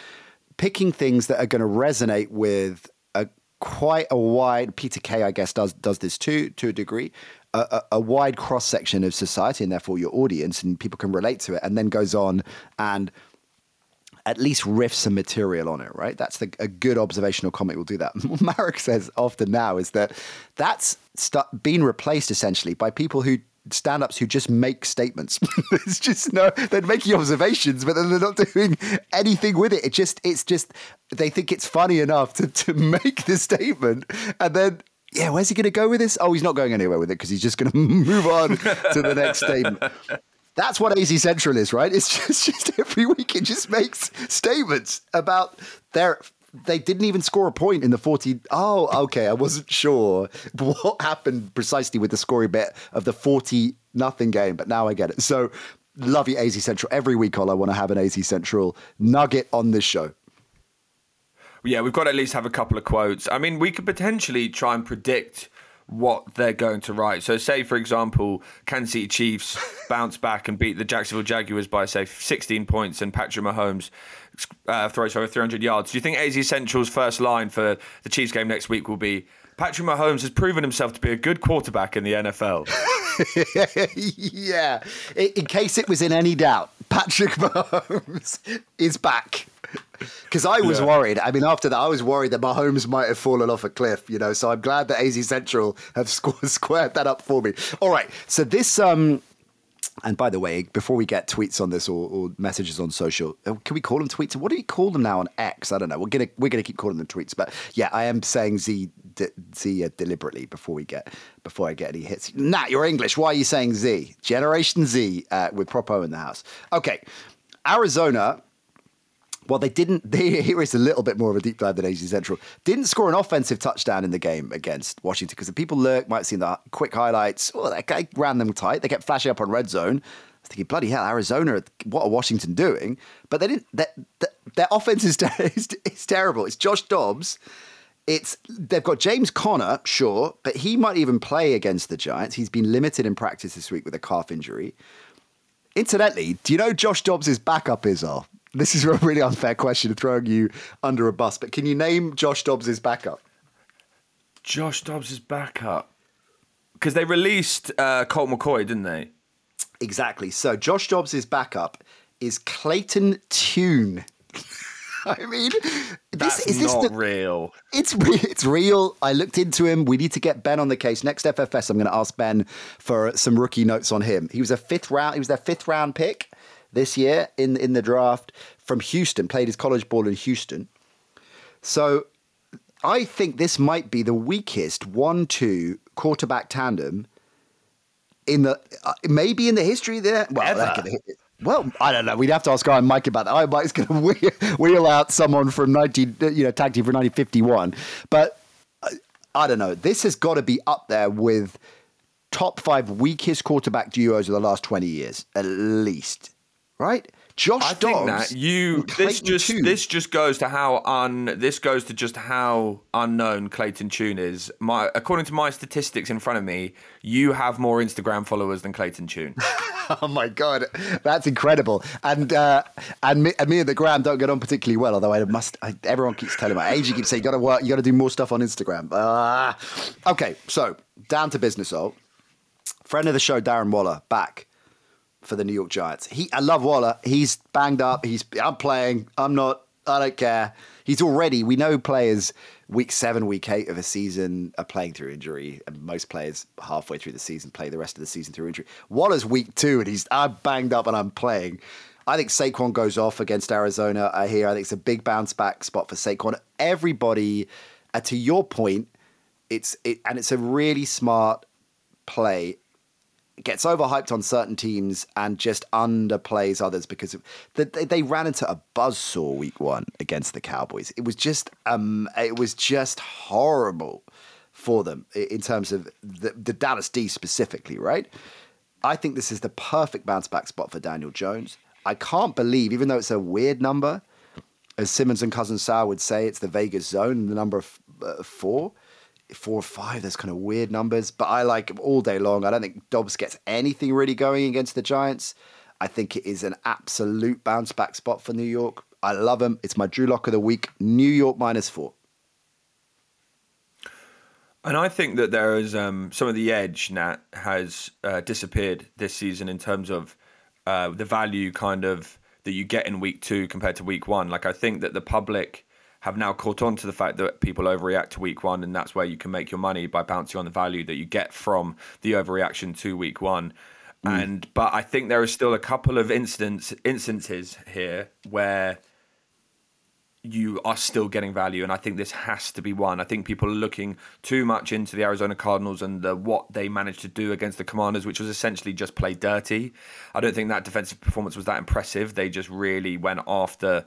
picking things that are going to resonate with a quite a wide Peter Kay, I guess, does does this too to a degree. A, a, wide cross section of society and therefore your audience and people can relate to it and then goes on and at least riff some material on it, right? That's the, a good observational comic will do that. <laughs> What Marek says often now is that that's st- been replaced essentially by people who stand-ups who just make statements. <laughs> it's just no, they're making observations, but then they're not doing anything with it. It just, it's just, they think it's funny enough to, to make the statement, and then yeah, where's he going to go with this? Oh, he's not going anywhere with it because he's just going <laughs> to move on to the next statement. That's what AZ Central is, right? It's <laughs> just, just every week it just makes statements about their they didn't even score a point in the 40. Oh, okay. I wasn't sure what happened precisely with the scoring bit of the 40 nothing game, but now I get it. So love you, AZ Central. Every week, all I want to have an AZ Central nugget on this show. Yeah, we've got to at least have a couple of quotes. I mean, we could potentially try and predict what they're going to write. So, say for example, Kansas City Chiefs <laughs> bounce back and beat the Jacksonville Jaguars by say 16 points, and Patrick Mahomes uh, throws over 300 yards. Do you think AZ Central's first line for the Chiefs game next week will be Patrick Mahomes has proven himself to be a good quarterback in the NFL? <laughs> yeah. In case it was in any doubt, Patrick <laughs> Mahomes is back. Because I was yeah. worried. I mean, after that, I was worried that Mahomes might have fallen off a cliff. You know, so I'm glad that AZ Central have <laughs> squared that up for me. All right, so this um, and by the way, before we get tweets on this or, or, messages on social, uh, can we call them tweets? What do we call them now on X? I don't know. We're gonna we're gonna keep calling them tweets, but yeah, I am saying Z Z uh, deliberately before we get before I get any hits. Nat, you're English. Why are you saying Z? Generation Z uh, with Propo in the house. Okay, Arizona well, they didn't. <laughs> They, here is a little bit more of a deep dive than AZ Central. Didn't score an offensive touchdown in the game against Washington because the people lurk might have seen the quick highlights. Oh, that guy ran them tight. They kept flashing up on red zone. I was thinking, bloody hell, Arizona, what are Washington doing? But they didn't. Their, their offense is, <laughs> is, is terrible. It's Josh Dobbs. It's they've got James Conner, sure, but he might even play against the Giants. He's been limited in practice this week with a calf injury. Incidentally, do you know Josh Dobbs' backup is? All this is a really unfair question throwing you under a bus, but can you name Josh Dobbs' backup? Josh Dobbs' backup? Because they released uh, Colt McCoy, didn't they? Exactly. So Josh Dobbs' backup is Clayton Tune. <laughs> I mean, this That's is this not the, real. It's <laughs> it's real. I looked into him. We need to get Ben on the case next FFS. I'm going to ask Ben for some rookie notes on him. He was a fifth round. He was their fifth round pick this year in in the draft from Houston, played his college ball in Houston. So I think this might be the weakest one-two quarterback tandem in the uh, maybe in the history there. Well, well, I don't know. We'd have to ask Iron Mike about that. Iron Mike's going <laughs> to wheel, wheel out someone from 19, you know, tag team for 1951. But I, uh, I don't know. This has got to be up there with top five weakest quarterback duos of the last 20 years, at least right? Josh I Dobbs. Think that you this just Tune. this just goes to how un this goes to just how unknown Clayton Tune is. My according to my statistics in front of me, you have more Instagram followers than Clayton Tune. <laughs> oh my god, that's incredible! And uh, and, me, and me and the gram don't get on particularly well. Although I must, I, everyone keeps telling me, agent keeps saying you got to work, you got to do more stuff on Instagram. Uh, okay, so down to business. Oh, friend of the show, Darren Waller, back for the New York Giants. He, I love Waller. He's banged up. He's, I'm playing. I'm not. I don't care. He's already. We know players week seven, week eight of a season are playing through injury, and most players halfway through the season play the rest of the season through injury. Waller's week two, and he's I'm banged up and I'm playing. I think Saquon goes off against Arizona. I hear. I think it's a big bounce back spot for Saquon. Everybody, uh, to your point, it's it, and it's a really smart play gets overhyped on certain teams and just underplays others because they, they ran into a buzzsaw week one against the Cowboys. It was just um, it was just horrible for them in terms of the, the Dallas D specifically, right? I think this is the perfect bounce back spot for Daniel Jones. I can't believe, even though it's a weird number, as Simmons and Cousin Sal would say, it's the Vegas zone, the number of uh, four. Four or five, there's kind of weird numbers, but I like them all day long. I don't think Dobbs gets anything really going against the Giants. I think it is an absolute bounce back spot for New York. I love them. It's my Drew Lock of the week. New York minus four. And I think that there is um, some of the edge, Nat, has uh, disappeared this season in terms of uh, the value kind of that you get in week two compared to week one. Like, I think that the public have now caught on to the fact that people overreact to week one, and that's where you can make your money by bouncing on the value that you get from the overreaction to week one. Mm. And but I think there are still a couple of incidents instances here where you are still getting value, and I think this has to be one. I think people are looking too much into the Arizona Cardinals and the, what they managed to do against the Commanders, which was essentially just play dirty. I don't think that defensive performance was that impressive. They just really went after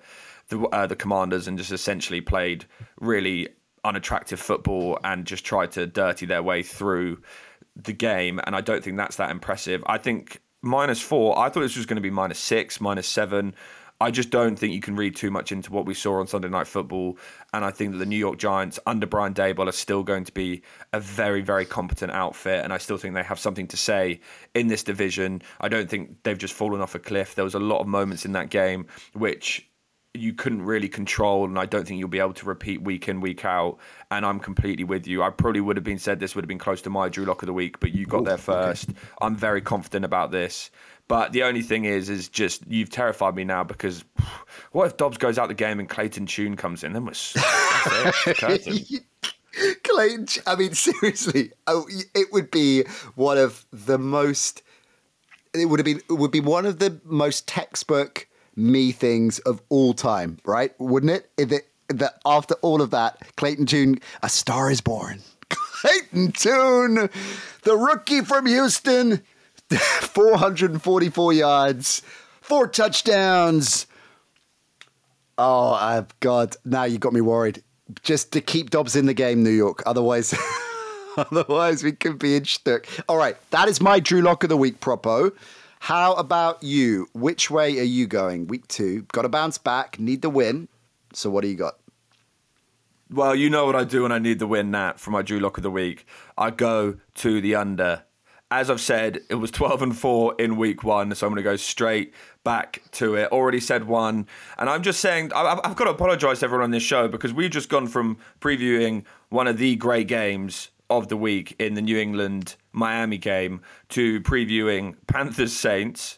the uh, the Commanders and just essentially played really unattractive football and just tried to dirty their way through the game. And I don't think that's that impressive. I think minus four. I thought this was going to be minus six, minus seven. I just don't think you can read too much into what we saw on Sunday Night Football. And I think that the New York Giants under Brian Daboll are still going to be a very, very competent outfit. And I still think they have something to say in this division. I don't think they've just fallen off a cliff. There was a lot of moments in that game which you couldn't really control, and I don't think you'll be able to repeat week in, week out. And I'm completely with you. I probably would have been said this would have been close to my Drew Lock of the week, but you got Ooh, there first. Okay. I'm very confident about this. But the only thing is, is just you've terrified me now because <sighs> what if Dobbs goes out the game and Clayton Tune comes in? Then we're <laughs> Clayton, I mean, <laughs> seriously, oh, it would be one of the most. It would have been. It would be one of the most textbook me things of all time, right? Wouldn't it? If it that after all of that, Clayton Tune, a star is born. <laughs> Clayton Tune, the rookie from Houston, <laughs> 444 yards, four touchdowns. Oh, I've got now you got me worried. Just to keep Dobbs in the game, New York. Otherwise, <laughs> otherwise we could be in stuck. All right, that is my Drew Lock of the week, propo. How about you? Which way are you going? Week two, got to bounce back, need the win. So what do you got? Well, you know what I do when I need the win, Nat, for my Drew Lock of the week. I go to the under. As I've said, it was 12 and 4 in week one, so I'm going to go straight back to it. Already said one. And I'm just saying, I've, got to apologise to everyone on this show because we've just gone from previewing one of the great games of the week in the New England Miami game to previewing Panthers Saints,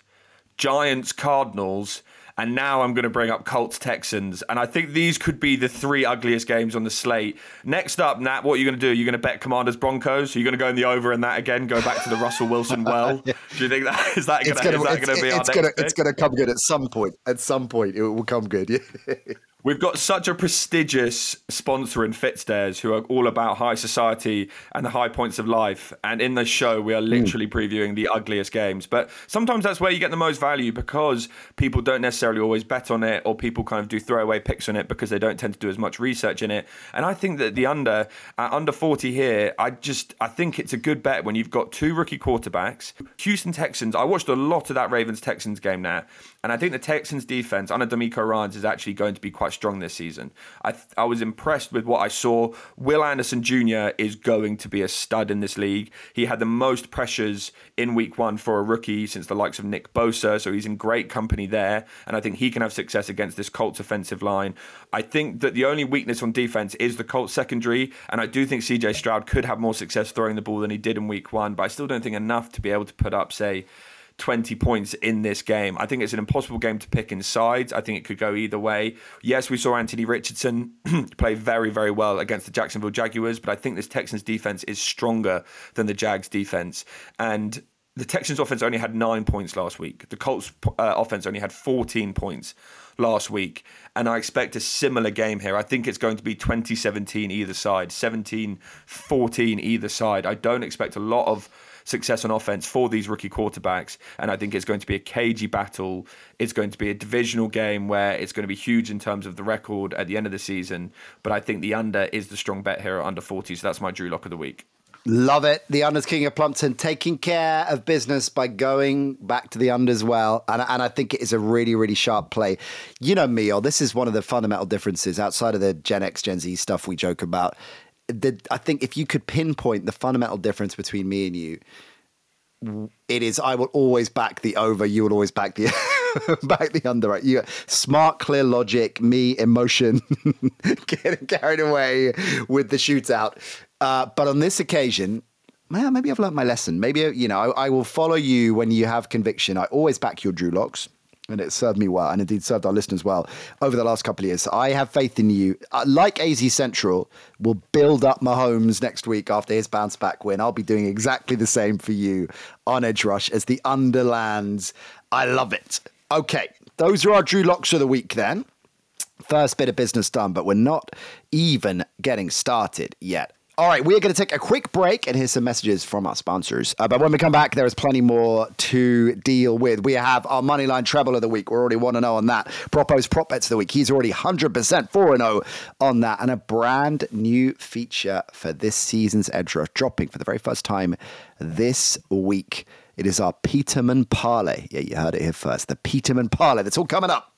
Giants Cardinals, and now I'm going to bring up Colts Texans. And I think these could be the three ugliest games on the slate. Next up, Nat, what are you going to do? You're going to bet Commanders Broncos? Are you going to go in the over in that again? Go back to the Russell Wilson well? <laughs> Do you think that is that going to, be it's gonna, It's going to come good at some point. At some point, it will come good. <laughs> We've got such a prestigious sponsor in Fitzdares who are all about high society and the high points of life. And in this show, we are literally mm. previewing the ugliest games. But sometimes that's where you get the most value because people don't necessarily always bet on it or people kind of do throwaway picks on it because they don't tend to do as much research in it. And I think that the under, uh, under 40 here, I just, I think it's a good bet when you've got two rookie quarterbacks. Houston Texans, I watched a lot of that Ravens Texans game now. And I think the Texans defense under DeMeco Ryans is actually going to be quite strong this season. I th- I was impressed with what I saw. Will Anderson Jr. is going to be a stud in this league. He had the most pressures in week one for a rookie since the likes of Nick Bosa, so he's in great company there. And I think he can have success against this Colts offensive line. I think that the only weakness on defense is the Colts secondary, and I do think CJ Stroud could have more success throwing the ball than he did in week one, but I still don't think enough to be able to put up, say, 20 points in this game. I think it's an impossible game to pick in sides. I think it could go either way. Yes, we saw Anthony Richardson <clears throat> play very, very well against the Jacksonville Jaguars, but I think this Texans defense is stronger than the Jags defense. And the Texans offense only had nine points last week. The Colts uh, offense only had 14 points last week. And I expect a similar game here. I think it's going to be 2017 either side, 17 14 either side. I don't expect a lot of success on offense for these rookie quarterbacks. And I think it's going to be a cagey battle. It's going to be a divisional game where it's going to be huge in terms of the record at the end of the season. But I think the under is the strong bet here at under 40. So that's my Drew Lock of the week. Love it. The unders king of Plumpton taking care of business by going back to the unders well. And, and I think it is a really, really sharp play. You know me, or this is one of the fundamental differences outside of the Gen X, Gen Z stuff we joke about. The, I think if you could pinpoint the fundamental difference between me and you, it is I will always back the over, you will always back the <laughs> back the under. Right? You smart, clear logic, me emotion, <laughs> getting carried away with the shootout. Uh, but on this occasion, maybe I've learned my lesson. Maybe you know I, I will follow you when you have conviction. I always back your Drew locks and it served me well, and indeed served our listeners well over the last couple of years. I have faith in you. Uh, like AZ Central will build up Mahomes next week after his bounce back win. I'll be doing exactly the same for you on Edge Rush as the Underlands. I love it. Okay, those are our Drew locks of the week then. First bit of business done, but we're not even getting started yet. All right, we're going to take a quick break and here's some messages from our sponsors. Uh, but when we come back, there is plenty more to deal with. We have our Moneyline treble of the week. We're already 1 0 on that. Propo's prop bets of the week. He's already 100% 4 0 on that. And a brand new feature for this season's Edge Rush dropping for the very first time this week. It is our Peterman Parlay. Yeah, you heard it here first. The Peterman Parlay. That's all coming up.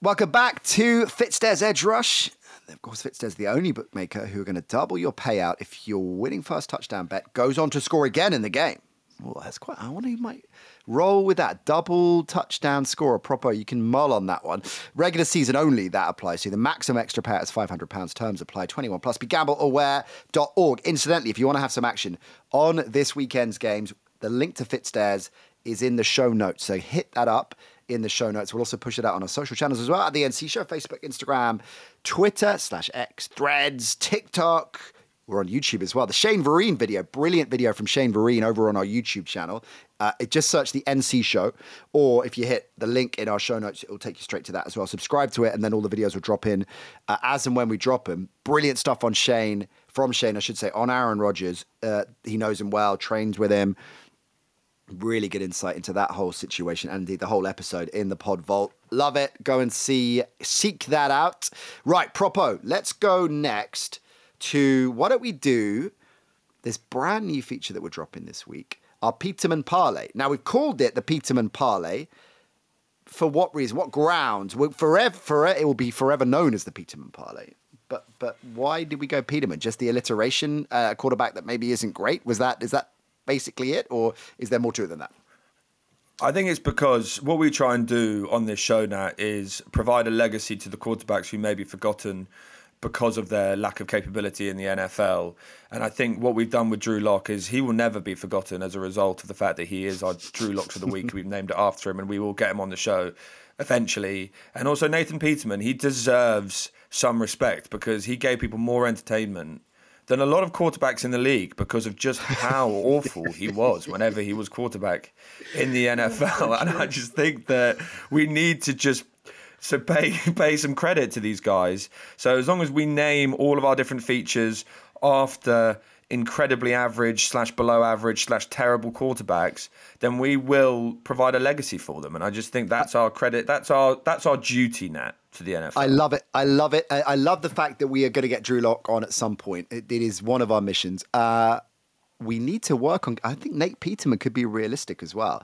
Welcome back to Fitzdares Edge Rush of course, Fitzdares the only bookmaker who are going to double your payout if your winning first touchdown bet goes on to score again in the game. Well, that's quite. I wonder you might roll with that double touchdown score proper. You can mull on that one. Regular season only that applies to. The maximum extra payout is five hundred pounds. Terms apply. Twenty one plus. BeGambleAware.org. Incidentally, if you want to have some action on this weekend's games, the link to Fitzdares is in the show notes. So hit that up in the show notes. We'll also push it out on our social channels as well at the NC Show, Facebook, Instagram, Twitter, slash X, Threads, TikTok. We're on YouTube as well. The Shane Vereen video, brilliant video from Shane Vereen over on our YouTube channel. Uh, it just search the NC Show, or if you hit the link in our show notes, it will take you straight to that as well. Subscribe to it, and then all the videos will drop in uh, as and when we drop them. Brilliant stuff on Shane, from Shane, I should say, on Aaron Rodgers. Uh, he knows him well, trains with him really good insight into that whole situation and indeed the whole episode in the pod vault. Love it. Go and see seek that out. Right propo let's go next to what don't we do this brand new feature that we're dropping this week our peterman parlay. Now we've called it the peterman parlay for what reason? What grounds? Forever it will be forever known as the peterman parlay. But but why did we go peterman? Just the alliteration uh, quarterback that maybe isn't great? Was that is that basically it, or is there more to it than that? I think it's because what we try and do on this show now is provide a legacy to the quarterbacks who may be forgotten because of their lack of capability in the NFL. And I think what we've done with Drew Lock is he will never be forgotten as a result of the fact that he is our Drew Lock of the week. we've named it after him, and we will get him on the show eventually. And also Nathan Peterman, he deserves some respect because he gave people more entertainment than a lot of quarterbacks in the league because of just how <laughs> awful he was whenever he was quarterback in the NFL. <laughs> And I just think that we need to just so pay <laughs> pay some credit to these guys. So as long as we name all of our different features after incredibly average slash below average slash terrible quarterbacks, then we will provide a legacy for them. And I just think that's our credit. That's our that's our duty, Nat to the NFL. I love it. I love it. I, love the fact that we are going to get Drew Lock on at some point. it, it is one of our missions. Uh, we need to work on. I think Nate Peterman could be realistic as well.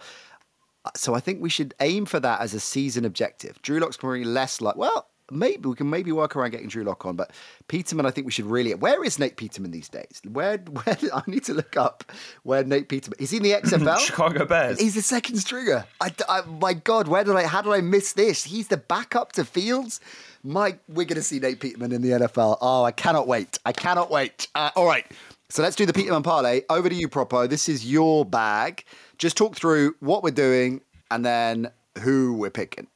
Uh, so I think we should aim for that as a season objective. Drew Lock's probably less like well maybe we can maybe work around getting Drew Lock on, but Peterman, I think we should really. Where is Nate Peterman these days? Where <laughs> where I need to look up where Nate Peterman is. He in the <clears throat> XFL? Chicago Bears. He's the second stringer. I, I, my God, where did I? How did I miss this? He's the backup to Fields. Mike, we're going to see Nate Peterman in the NFL. Oh, I cannot wait. I cannot wait. Uh, all right. So let's do the Peterman parlay. Over to you, Propo. This is your bag. Just talk through what we're doing and then who we're picking.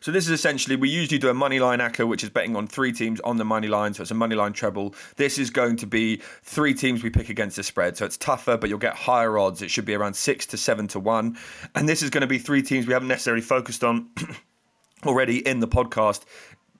So this is essentially we usually do a money line acca, which is betting on three teams on the money line. So it's a money line treble. This is going to be three teams we pick against the spread. So it's tougher, but you'll get higher odds. It should be around six to seven to one. And this is going to be three teams we haven't necessarily focused on <clears throat> already in the podcast.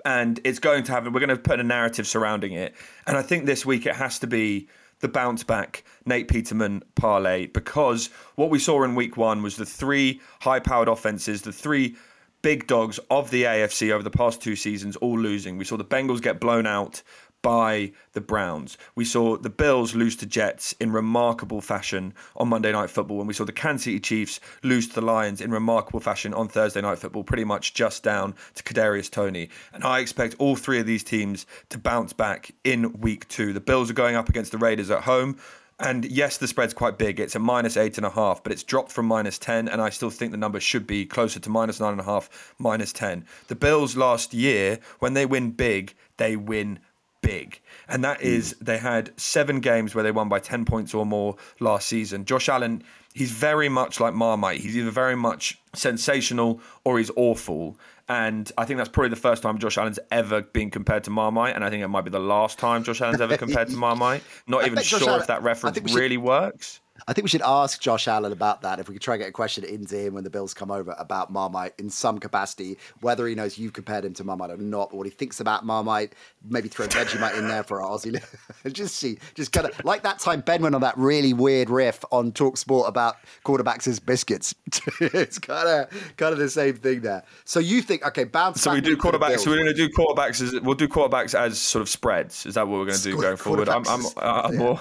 And it's going to have we're going to put a narrative surrounding it. And I think this week it has to be the bounce back Nate Peterman parlay because what we saw in week one was the three high powered offenses, the three big dogs of the AFC over the past two seasons all losing. We saw the Bengals get blown out by the Browns. We saw the Bills lose to Jets in remarkable fashion on Monday Night Football, and we saw the Kansas City Chiefs lose to the Lions in remarkable fashion on Thursday Night Football, pretty much just down to Kadarius Toney. And I expect all three of these teams to bounce back in Week Two. The Bills are going up against the Raiders at home. And yes, the spread's quite big. It's a minus eight and a half, but it's dropped from minus 10. And I still think the number should be closer to minus nine and a half, minus 10. The Bills last year, when they win big, they win big. And that hmm. is, they had seven games where they won by 10 points or more last season. Josh Allen, he's very much like Marmite. He's either very much sensational or he's awful. And I think that's probably the first time Josh Allen's ever been compared to Marmite. And I think it might be the last time Josh Allen's ever compared to <laughs> Marmite. Not even sure Allen, if that reference really works. I think we should ask Josh Allen about that. If we could try and get a question into him when the Bills come over about Marmite in some capacity, whether he knows you've compared him to Marmite or not, or what he thinks about Marmite, maybe throw Vegemite in there for Aussie. <laughs> just see, just kind of like that time Ben went on that really weird riff on Talk Sport about quarterbacks as biscuits. <laughs> it's kind of kind of the same thing there. So you think okay, bounce. So we do quarterbacks. So we're going to do quarterbacks as we'll do quarterbacks as sort of spreads. Is that what we're going to do going forward? I'm, I'm, uh, I'm yeah. more.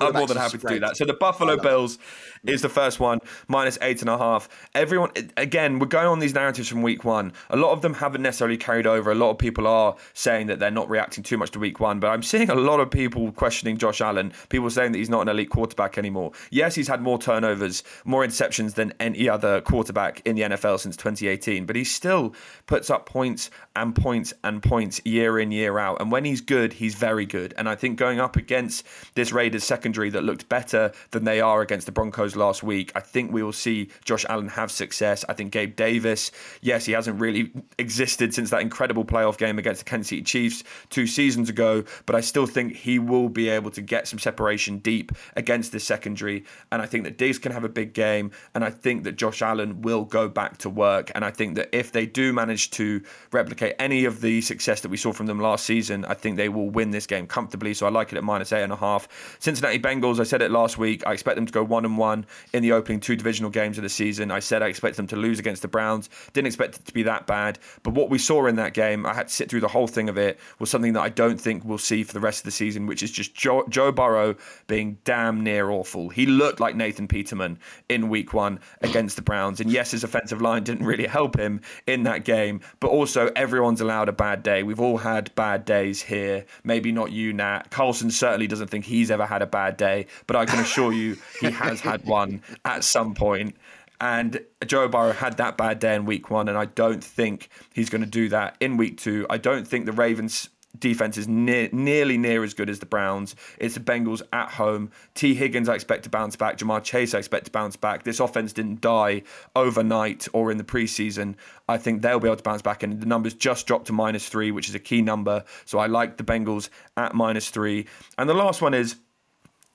I'm more than happy to do that. So the Buffalo Bills is the first one, minus eight and a half. Everyone, again, we're going on these narratives from week one. A lot of them haven't necessarily carried over. A lot of people are saying that they're not reacting too much to week one, but I'm seeing a lot of people questioning Josh Allen, people saying that he's not an elite quarterback anymore. Yes, he's had more turnovers, more interceptions than any other quarterback in the NFL since 2018, but he still puts up points and points and points year in, year out. And when he's good, he's very good. And I think going up against this Raiders secondary that looked better than they are against the Broncos last week. I think we will see Josh Allen have success. I think Gabe Davis, yes, he hasn't really existed since that incredible playoff game against the Kansas City Chiefs two seasons ago, but I still think he will be able to get some separation deep against this secondary. And I think that Diggs can have a big game. And I think that Josh Allen will go back to work. And I think that if they do manage to replicate any of the success that we saw from them last season, I think they will win this game comfortably. So I like it at minus eight and a half. Cincinnati Bengals, I said it last week. I expect them to go one and one in the opening two divisional games of the season. I said I expect them to lose against the Browns. Didn't expect it to be that bad. But what we saw in that game, I had to sit through the whole thing of it, was something that I don't think we'll see for the rest of the season, which is just Joe, Joe Burrow being damn near awful. He looked like Nathan Peterman in week one against the Browns. And yes, his offensive line didn't really help him in that game, but also everyone's allowed a bad day. We've all had bad days here. Maybe not you, Nat. Carlson certainly doesn't think he's ever had a bad day, but I can assure you he has had <laughs> one at some point. And Joe Burrow had that bad day in week one, and I don't think he's going to do that in week two. I don't think the Ravens defense is near, nearly near as good as the Browns. It's the Bengals at home. T. Higgins, I expect to bounce back. Ja'Marr Chase, I expect to bounce back. This offense didn't die overnight or in the preseason. I think they'll be able to bounce back, and the numbers just dropped to minus three, which is a key number. So I like the Bengals at minus three. And the last one is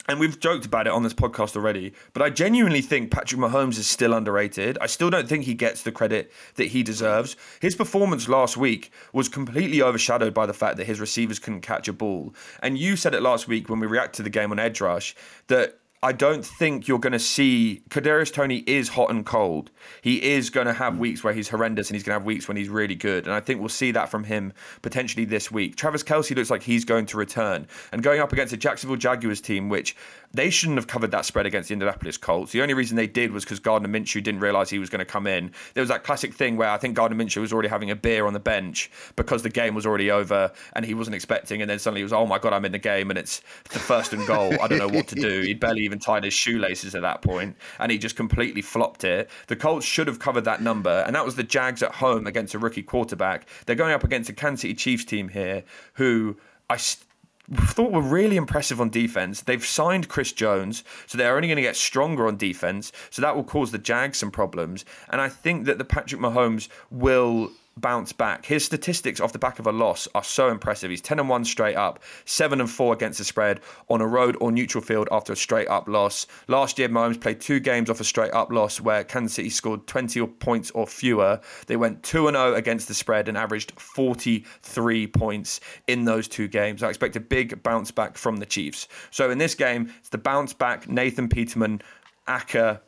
and we've joked about it on this podcast already, but I genuinely think Patrick Mahomes is still underrated. I still don't think he gets the credit that he deserves. His performance last week was completely overshadowed by the fact that his receivers couldn't catch a ball. And you said it last week when we reacted to the game on Edge Rush that I don't think you're going to see Kadarius Toney is hot and cold. He is going to have weeks where he's horrendous and he's going to have weeks when he's really good. And I think we'll see that from him potentially this week. Travis Kelce looks like he's going to return and going up against a Jacksonville Jaguars team, which they shouldn't have covered that spread against the Indianapolis Colts. The only reason they did was because Gardner Minshew didn't realize he was going to come in. There was that classic thing where I think Gardner Minshew was already having a beer on the bench because the game was already over and he wasn't expecting. And then suddenly he was, oh my God, I'm in the game and it's the first and goal. I don't know what to do. <laughs> He'd barely even tied his shoelaces at that point and he just completely flopped it. The Colts should have covered that number. And that was the Jags at home against a rookie quarterback. They're going up against a Kansas City Chiefs team here who I. St- thought were really impressive on defense. They've signed Chris Jones, so they're only going to get stronger on defense. So that will cause the Jags some problems. And I think that the Patrick Mahomes will bounce back. His statistics off the back of a loss are so impressive. He's 10 and 1 straight up, 7 and 4 against the spread on a road or neutral field after a straight up loss. Last year, Mahomes played two games off a straight up loss where Kansas City scored 20 points or fewer. They went 2 and 0 against the spread and averaged 43 points in those two games. I expect a big bounce back from the Chiefs. So in this game, it's the bounce back Nathan Peterman, acca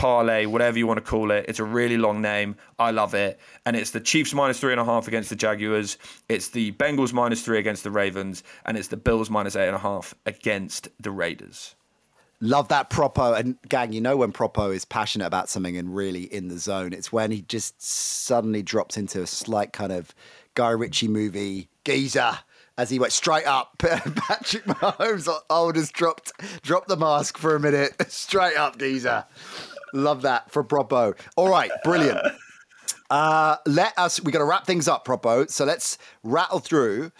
parlay, whatever you want to call it. It's a really long name. I love it. And it's the Chiefs minus three and a half against the Jaguars. It's the Bengals minus three against the Ravens. And it's the Bills minus eight and a half against the Raiders. Love that Propo. And gang, you know when Propo is passionate about something and really in the zone, it's when he just suddenly drops into a slight kind of Guy Ritchie movie, geezer, as he went straight up. <laughs> Patrick Mahomes, oh, just dropped, dropped the mask for a minute. <laughs> straight up, geezer. Love that for Propo. All right, brilliant. <laughs> Uh, let us, we got to wrap things up, Propo. So let's rattle through.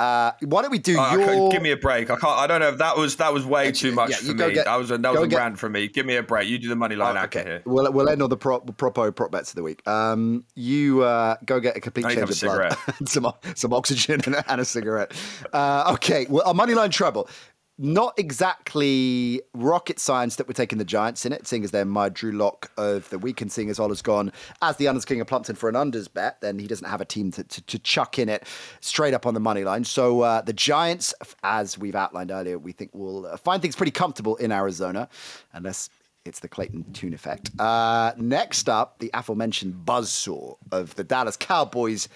Uh, why don't we do uh, your? Give me a break. I can't. I don't know if that was that was way too much yeah, for me. Get, that was a that was a get, rant for me. Give me a break. You do the money line oh, okay. here. We'll we'll end on the prop propo prop bets of the week. Um, you uh, go get a complete change of blood, <laughs> some some oxygen <laughs> and, a cigarette. Uh, okay. Well, a money line treble not exactly rocket science that we're taking the Giants in it, seeing as they're my Drew Lock of the week, and seeing as Ola's gone as the unders king of Plumpton for an unders bet, then he doesn't have a team to, to, to chuck in it straight up on the money line. So uh, the Giants, as we've outlined earlier, we think will uh, find things pretty comfortable in Arizona, unless it's the Clayton Tune effect. Uh, next up, the aforementioned buzzsaw of the Dallas Cowboys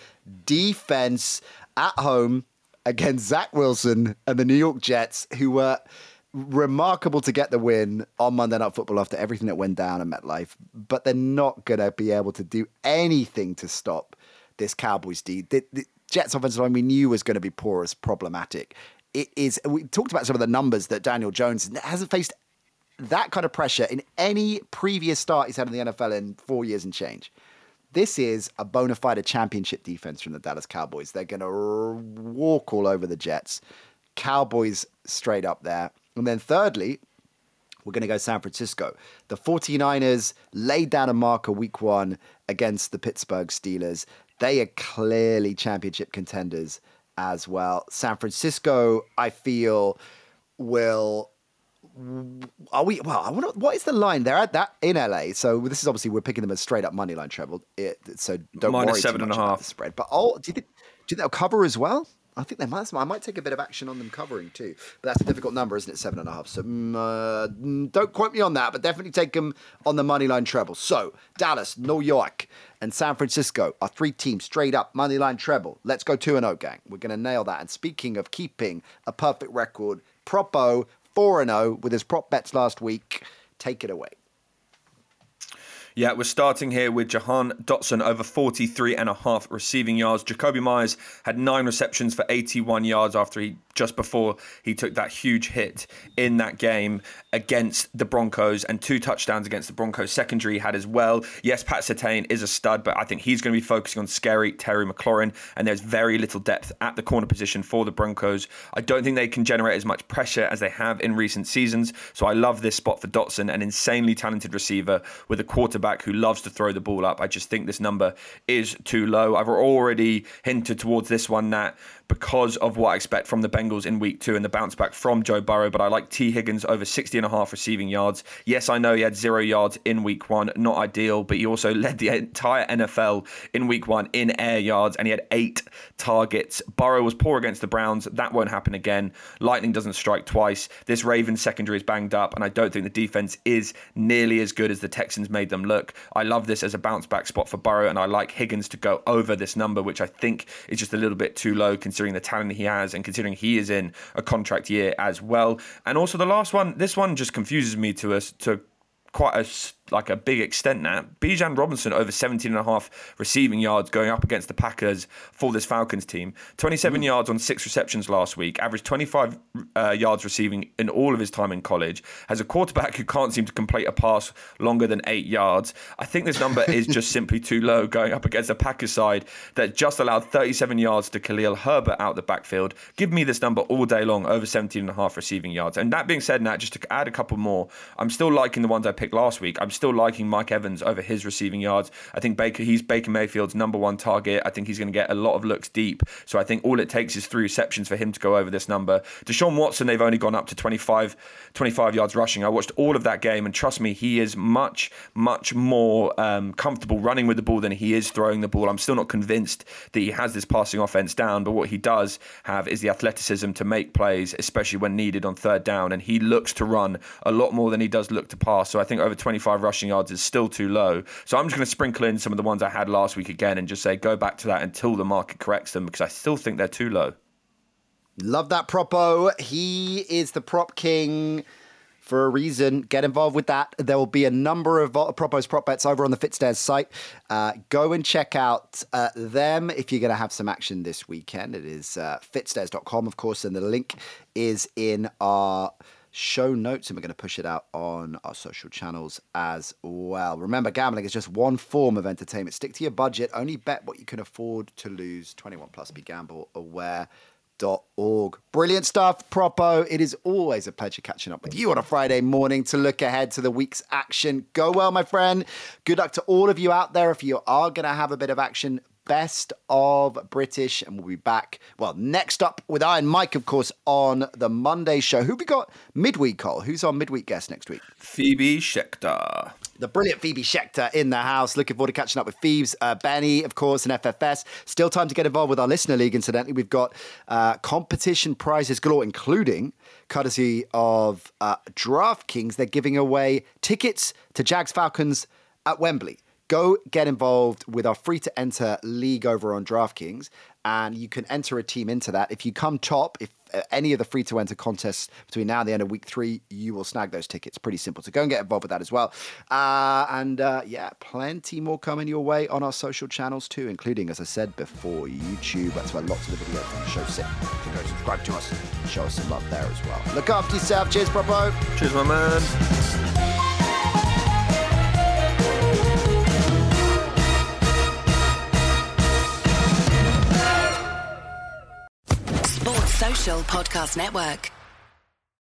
defense at home against Zach Wilson and the New York Jets, who were remarkable to get the win on Monday Night Football after everything that went down at MetLife, but they're not going to be able to do anything to stop this Cowboys D. The, the Jets offensive line we knew was going to be porous, problematic. It is. We talked about some of the numbers that Daniel Jones hasn't faced that kind of pressure in any previous start he's had in the NFL in four years and change. This is a bona fide championship defense from the Dallas Cowboys. They're going to walk all over the Jets. Cowboys straight up there. And then thirdly, we're going to go San Francisco. The 49ers laid down a marker week one against the Pittsburgh Steelers. They are clearly championship contenders as well. San Francisco, I feel, will are we? Well, I wonder what is the line? They're at that in LA, so this is obviously we're picking them as straight up money line treble. It, so don't Minus worry seven too much and a half. the spread. But oh, do you think do you think they'll cover as well? I think they might. I might take a bit of action on them covering too, but that's a difficult number, isn't it? Seven and a half. So mm, uh, don't quote me on that, but definitely take them on the money line treble. So Dallas, New York, and San Francisco are three teams straight up money line treble. Let's go two and zero, oh, gang. We're going to nail that. And speaking of keeping a perfect record, Propo 4 0 with his prop bets last week. Take it away. Yeah, we're starting here with Jahan Dotson over 43 and a half receiving yards. Jakobi Meyers had nine receptions for 81 yards after he just before he took that huge hit in that game against the Broncos and two touchdowns against the Broncos secondary had as well. Yes, Pat Surtain is a stud, but I think he's going to be focusing on scary Terry McLaurin, and there's very little depth at the corner position for the Broncos. I don't think they can generate as much pressure as they have in recent seasons, so I love this spot for Dotson, an insanely talented receiver with a quarterback who loves to throw the ball up. I just think this number is too low. I've already hinted towards this one, Nat, because of what I expect from the Bengals in week two and the bounce back from Joe Burrow. But I like T. Higgins over 60 and a half receiving yards. Yes, I know he had zero yards in week one, not ideal, but he also <laughs> led the entire NFL in week one in air yards and he had eight targets. Burrow was poor against the Browns. That won't happen again. Lightning doesn't strike twice. This Ravens secondary is banged up, and I don't think the defense is nearly as good as the Texans made them look. I love this as a bounce back spot for Burrow, and I like Higgins to go over this number, which I think is just a little bit too low considering the talent he has and considering he is in a contract year as well. And also the last one, this one just confuses me to us to quite a like a big extent now. Bijan Robinson over 17 and a half receiving yards going up against the Packers for this Falcons team. 27 mm. yards on six receptions last week, averaged 25 uh, yards receiving in all of his time in college. Has a quarterback who can't seem to complete a pass longer than eight yards. I think this number is just <laughs> simply too low going up against the Packers side that just allowed 37 yards to Khalil Herbert out the backfield. Give me this number all day long over 17 and a half receiving yards. And that being said, Nat, just to add a couple more, I'm still liking the ones I picked last week. I'm still liking Mike Evans over his receiving yards. I think Baker he's Baker Mayfield's number one target. I think he's going to get a lot of looks deep. So I think all it takes is three receptions for him to go over this number. Deshaun Watson, they've only gone up to 25, 25 yards rushing. I watched all of that game, and trust me, he is much, much more um, comfortable running with the ball than he is throwing the ball. I'm still not convinced that he has this passing offense down, but what he does have is the athleticism to make plays, especially when needed on third down. And he looks to run a lot more than he does look to pass. So I think over 25 rushing yards is still too low. So I'm just going to sprinkle in some of the ones I had last week again and just say go back to that until the market corrects them because I still think they're too low. Love that propo. He is the prop king for a reason. Get involved with that. There will be a number of Propos prop bets over on the Fitzdares site. Uh, go and check out uh, them if you're going to have some action this weekend. It is uh, fitzdares.com, of course, and the link is in our show notes and we're going to push it out on our social channels as well. Remember, gambling is just one form of entertainment. Stick to your budget. Only bet what you can afford to lose. 21 plus. Be gamble aware org. Brilliant stuff, Propo. It is always a pleasure catching up with you on a Friday morning to look ahead to the week's action. Go well, my friend. Good luck to all of you out there. If you are going to have a bit of action, best of British, and we'll be back. Well, next up with Iron Mike, of course, on the Monday show. Who have we got midweek, Cole? Who's our midweek guest next week? Phoebe Schechter. The brilliant Phoebe Schechter in the house. Looking forward to catching up with Phoebes, uh, Benny, of course, and FFS. Still time to get involved with our listener league, incidentally. We've got uh, competition prizes galore, including courtesy of uh, DraftKings. They're giving away tickets to Jags Falcons at Wembley go get involved with our free to enter league over on DraftKings, and you can enter a team into that. If you come top, if uh, any of the free to enter contests between now and the end of week three, you will snag those tickets. Pretty simple. So go and get involved with that as well. Uh, and uh, yeah, plenty more coming your way on our social channels too, including, as I said before, YouTube. That's where lots of the videos from the show sit. So go subscribe to us, show us some love there as well. Look after yourself. Cheers, Propo. Cheers, my man. Podcast Network.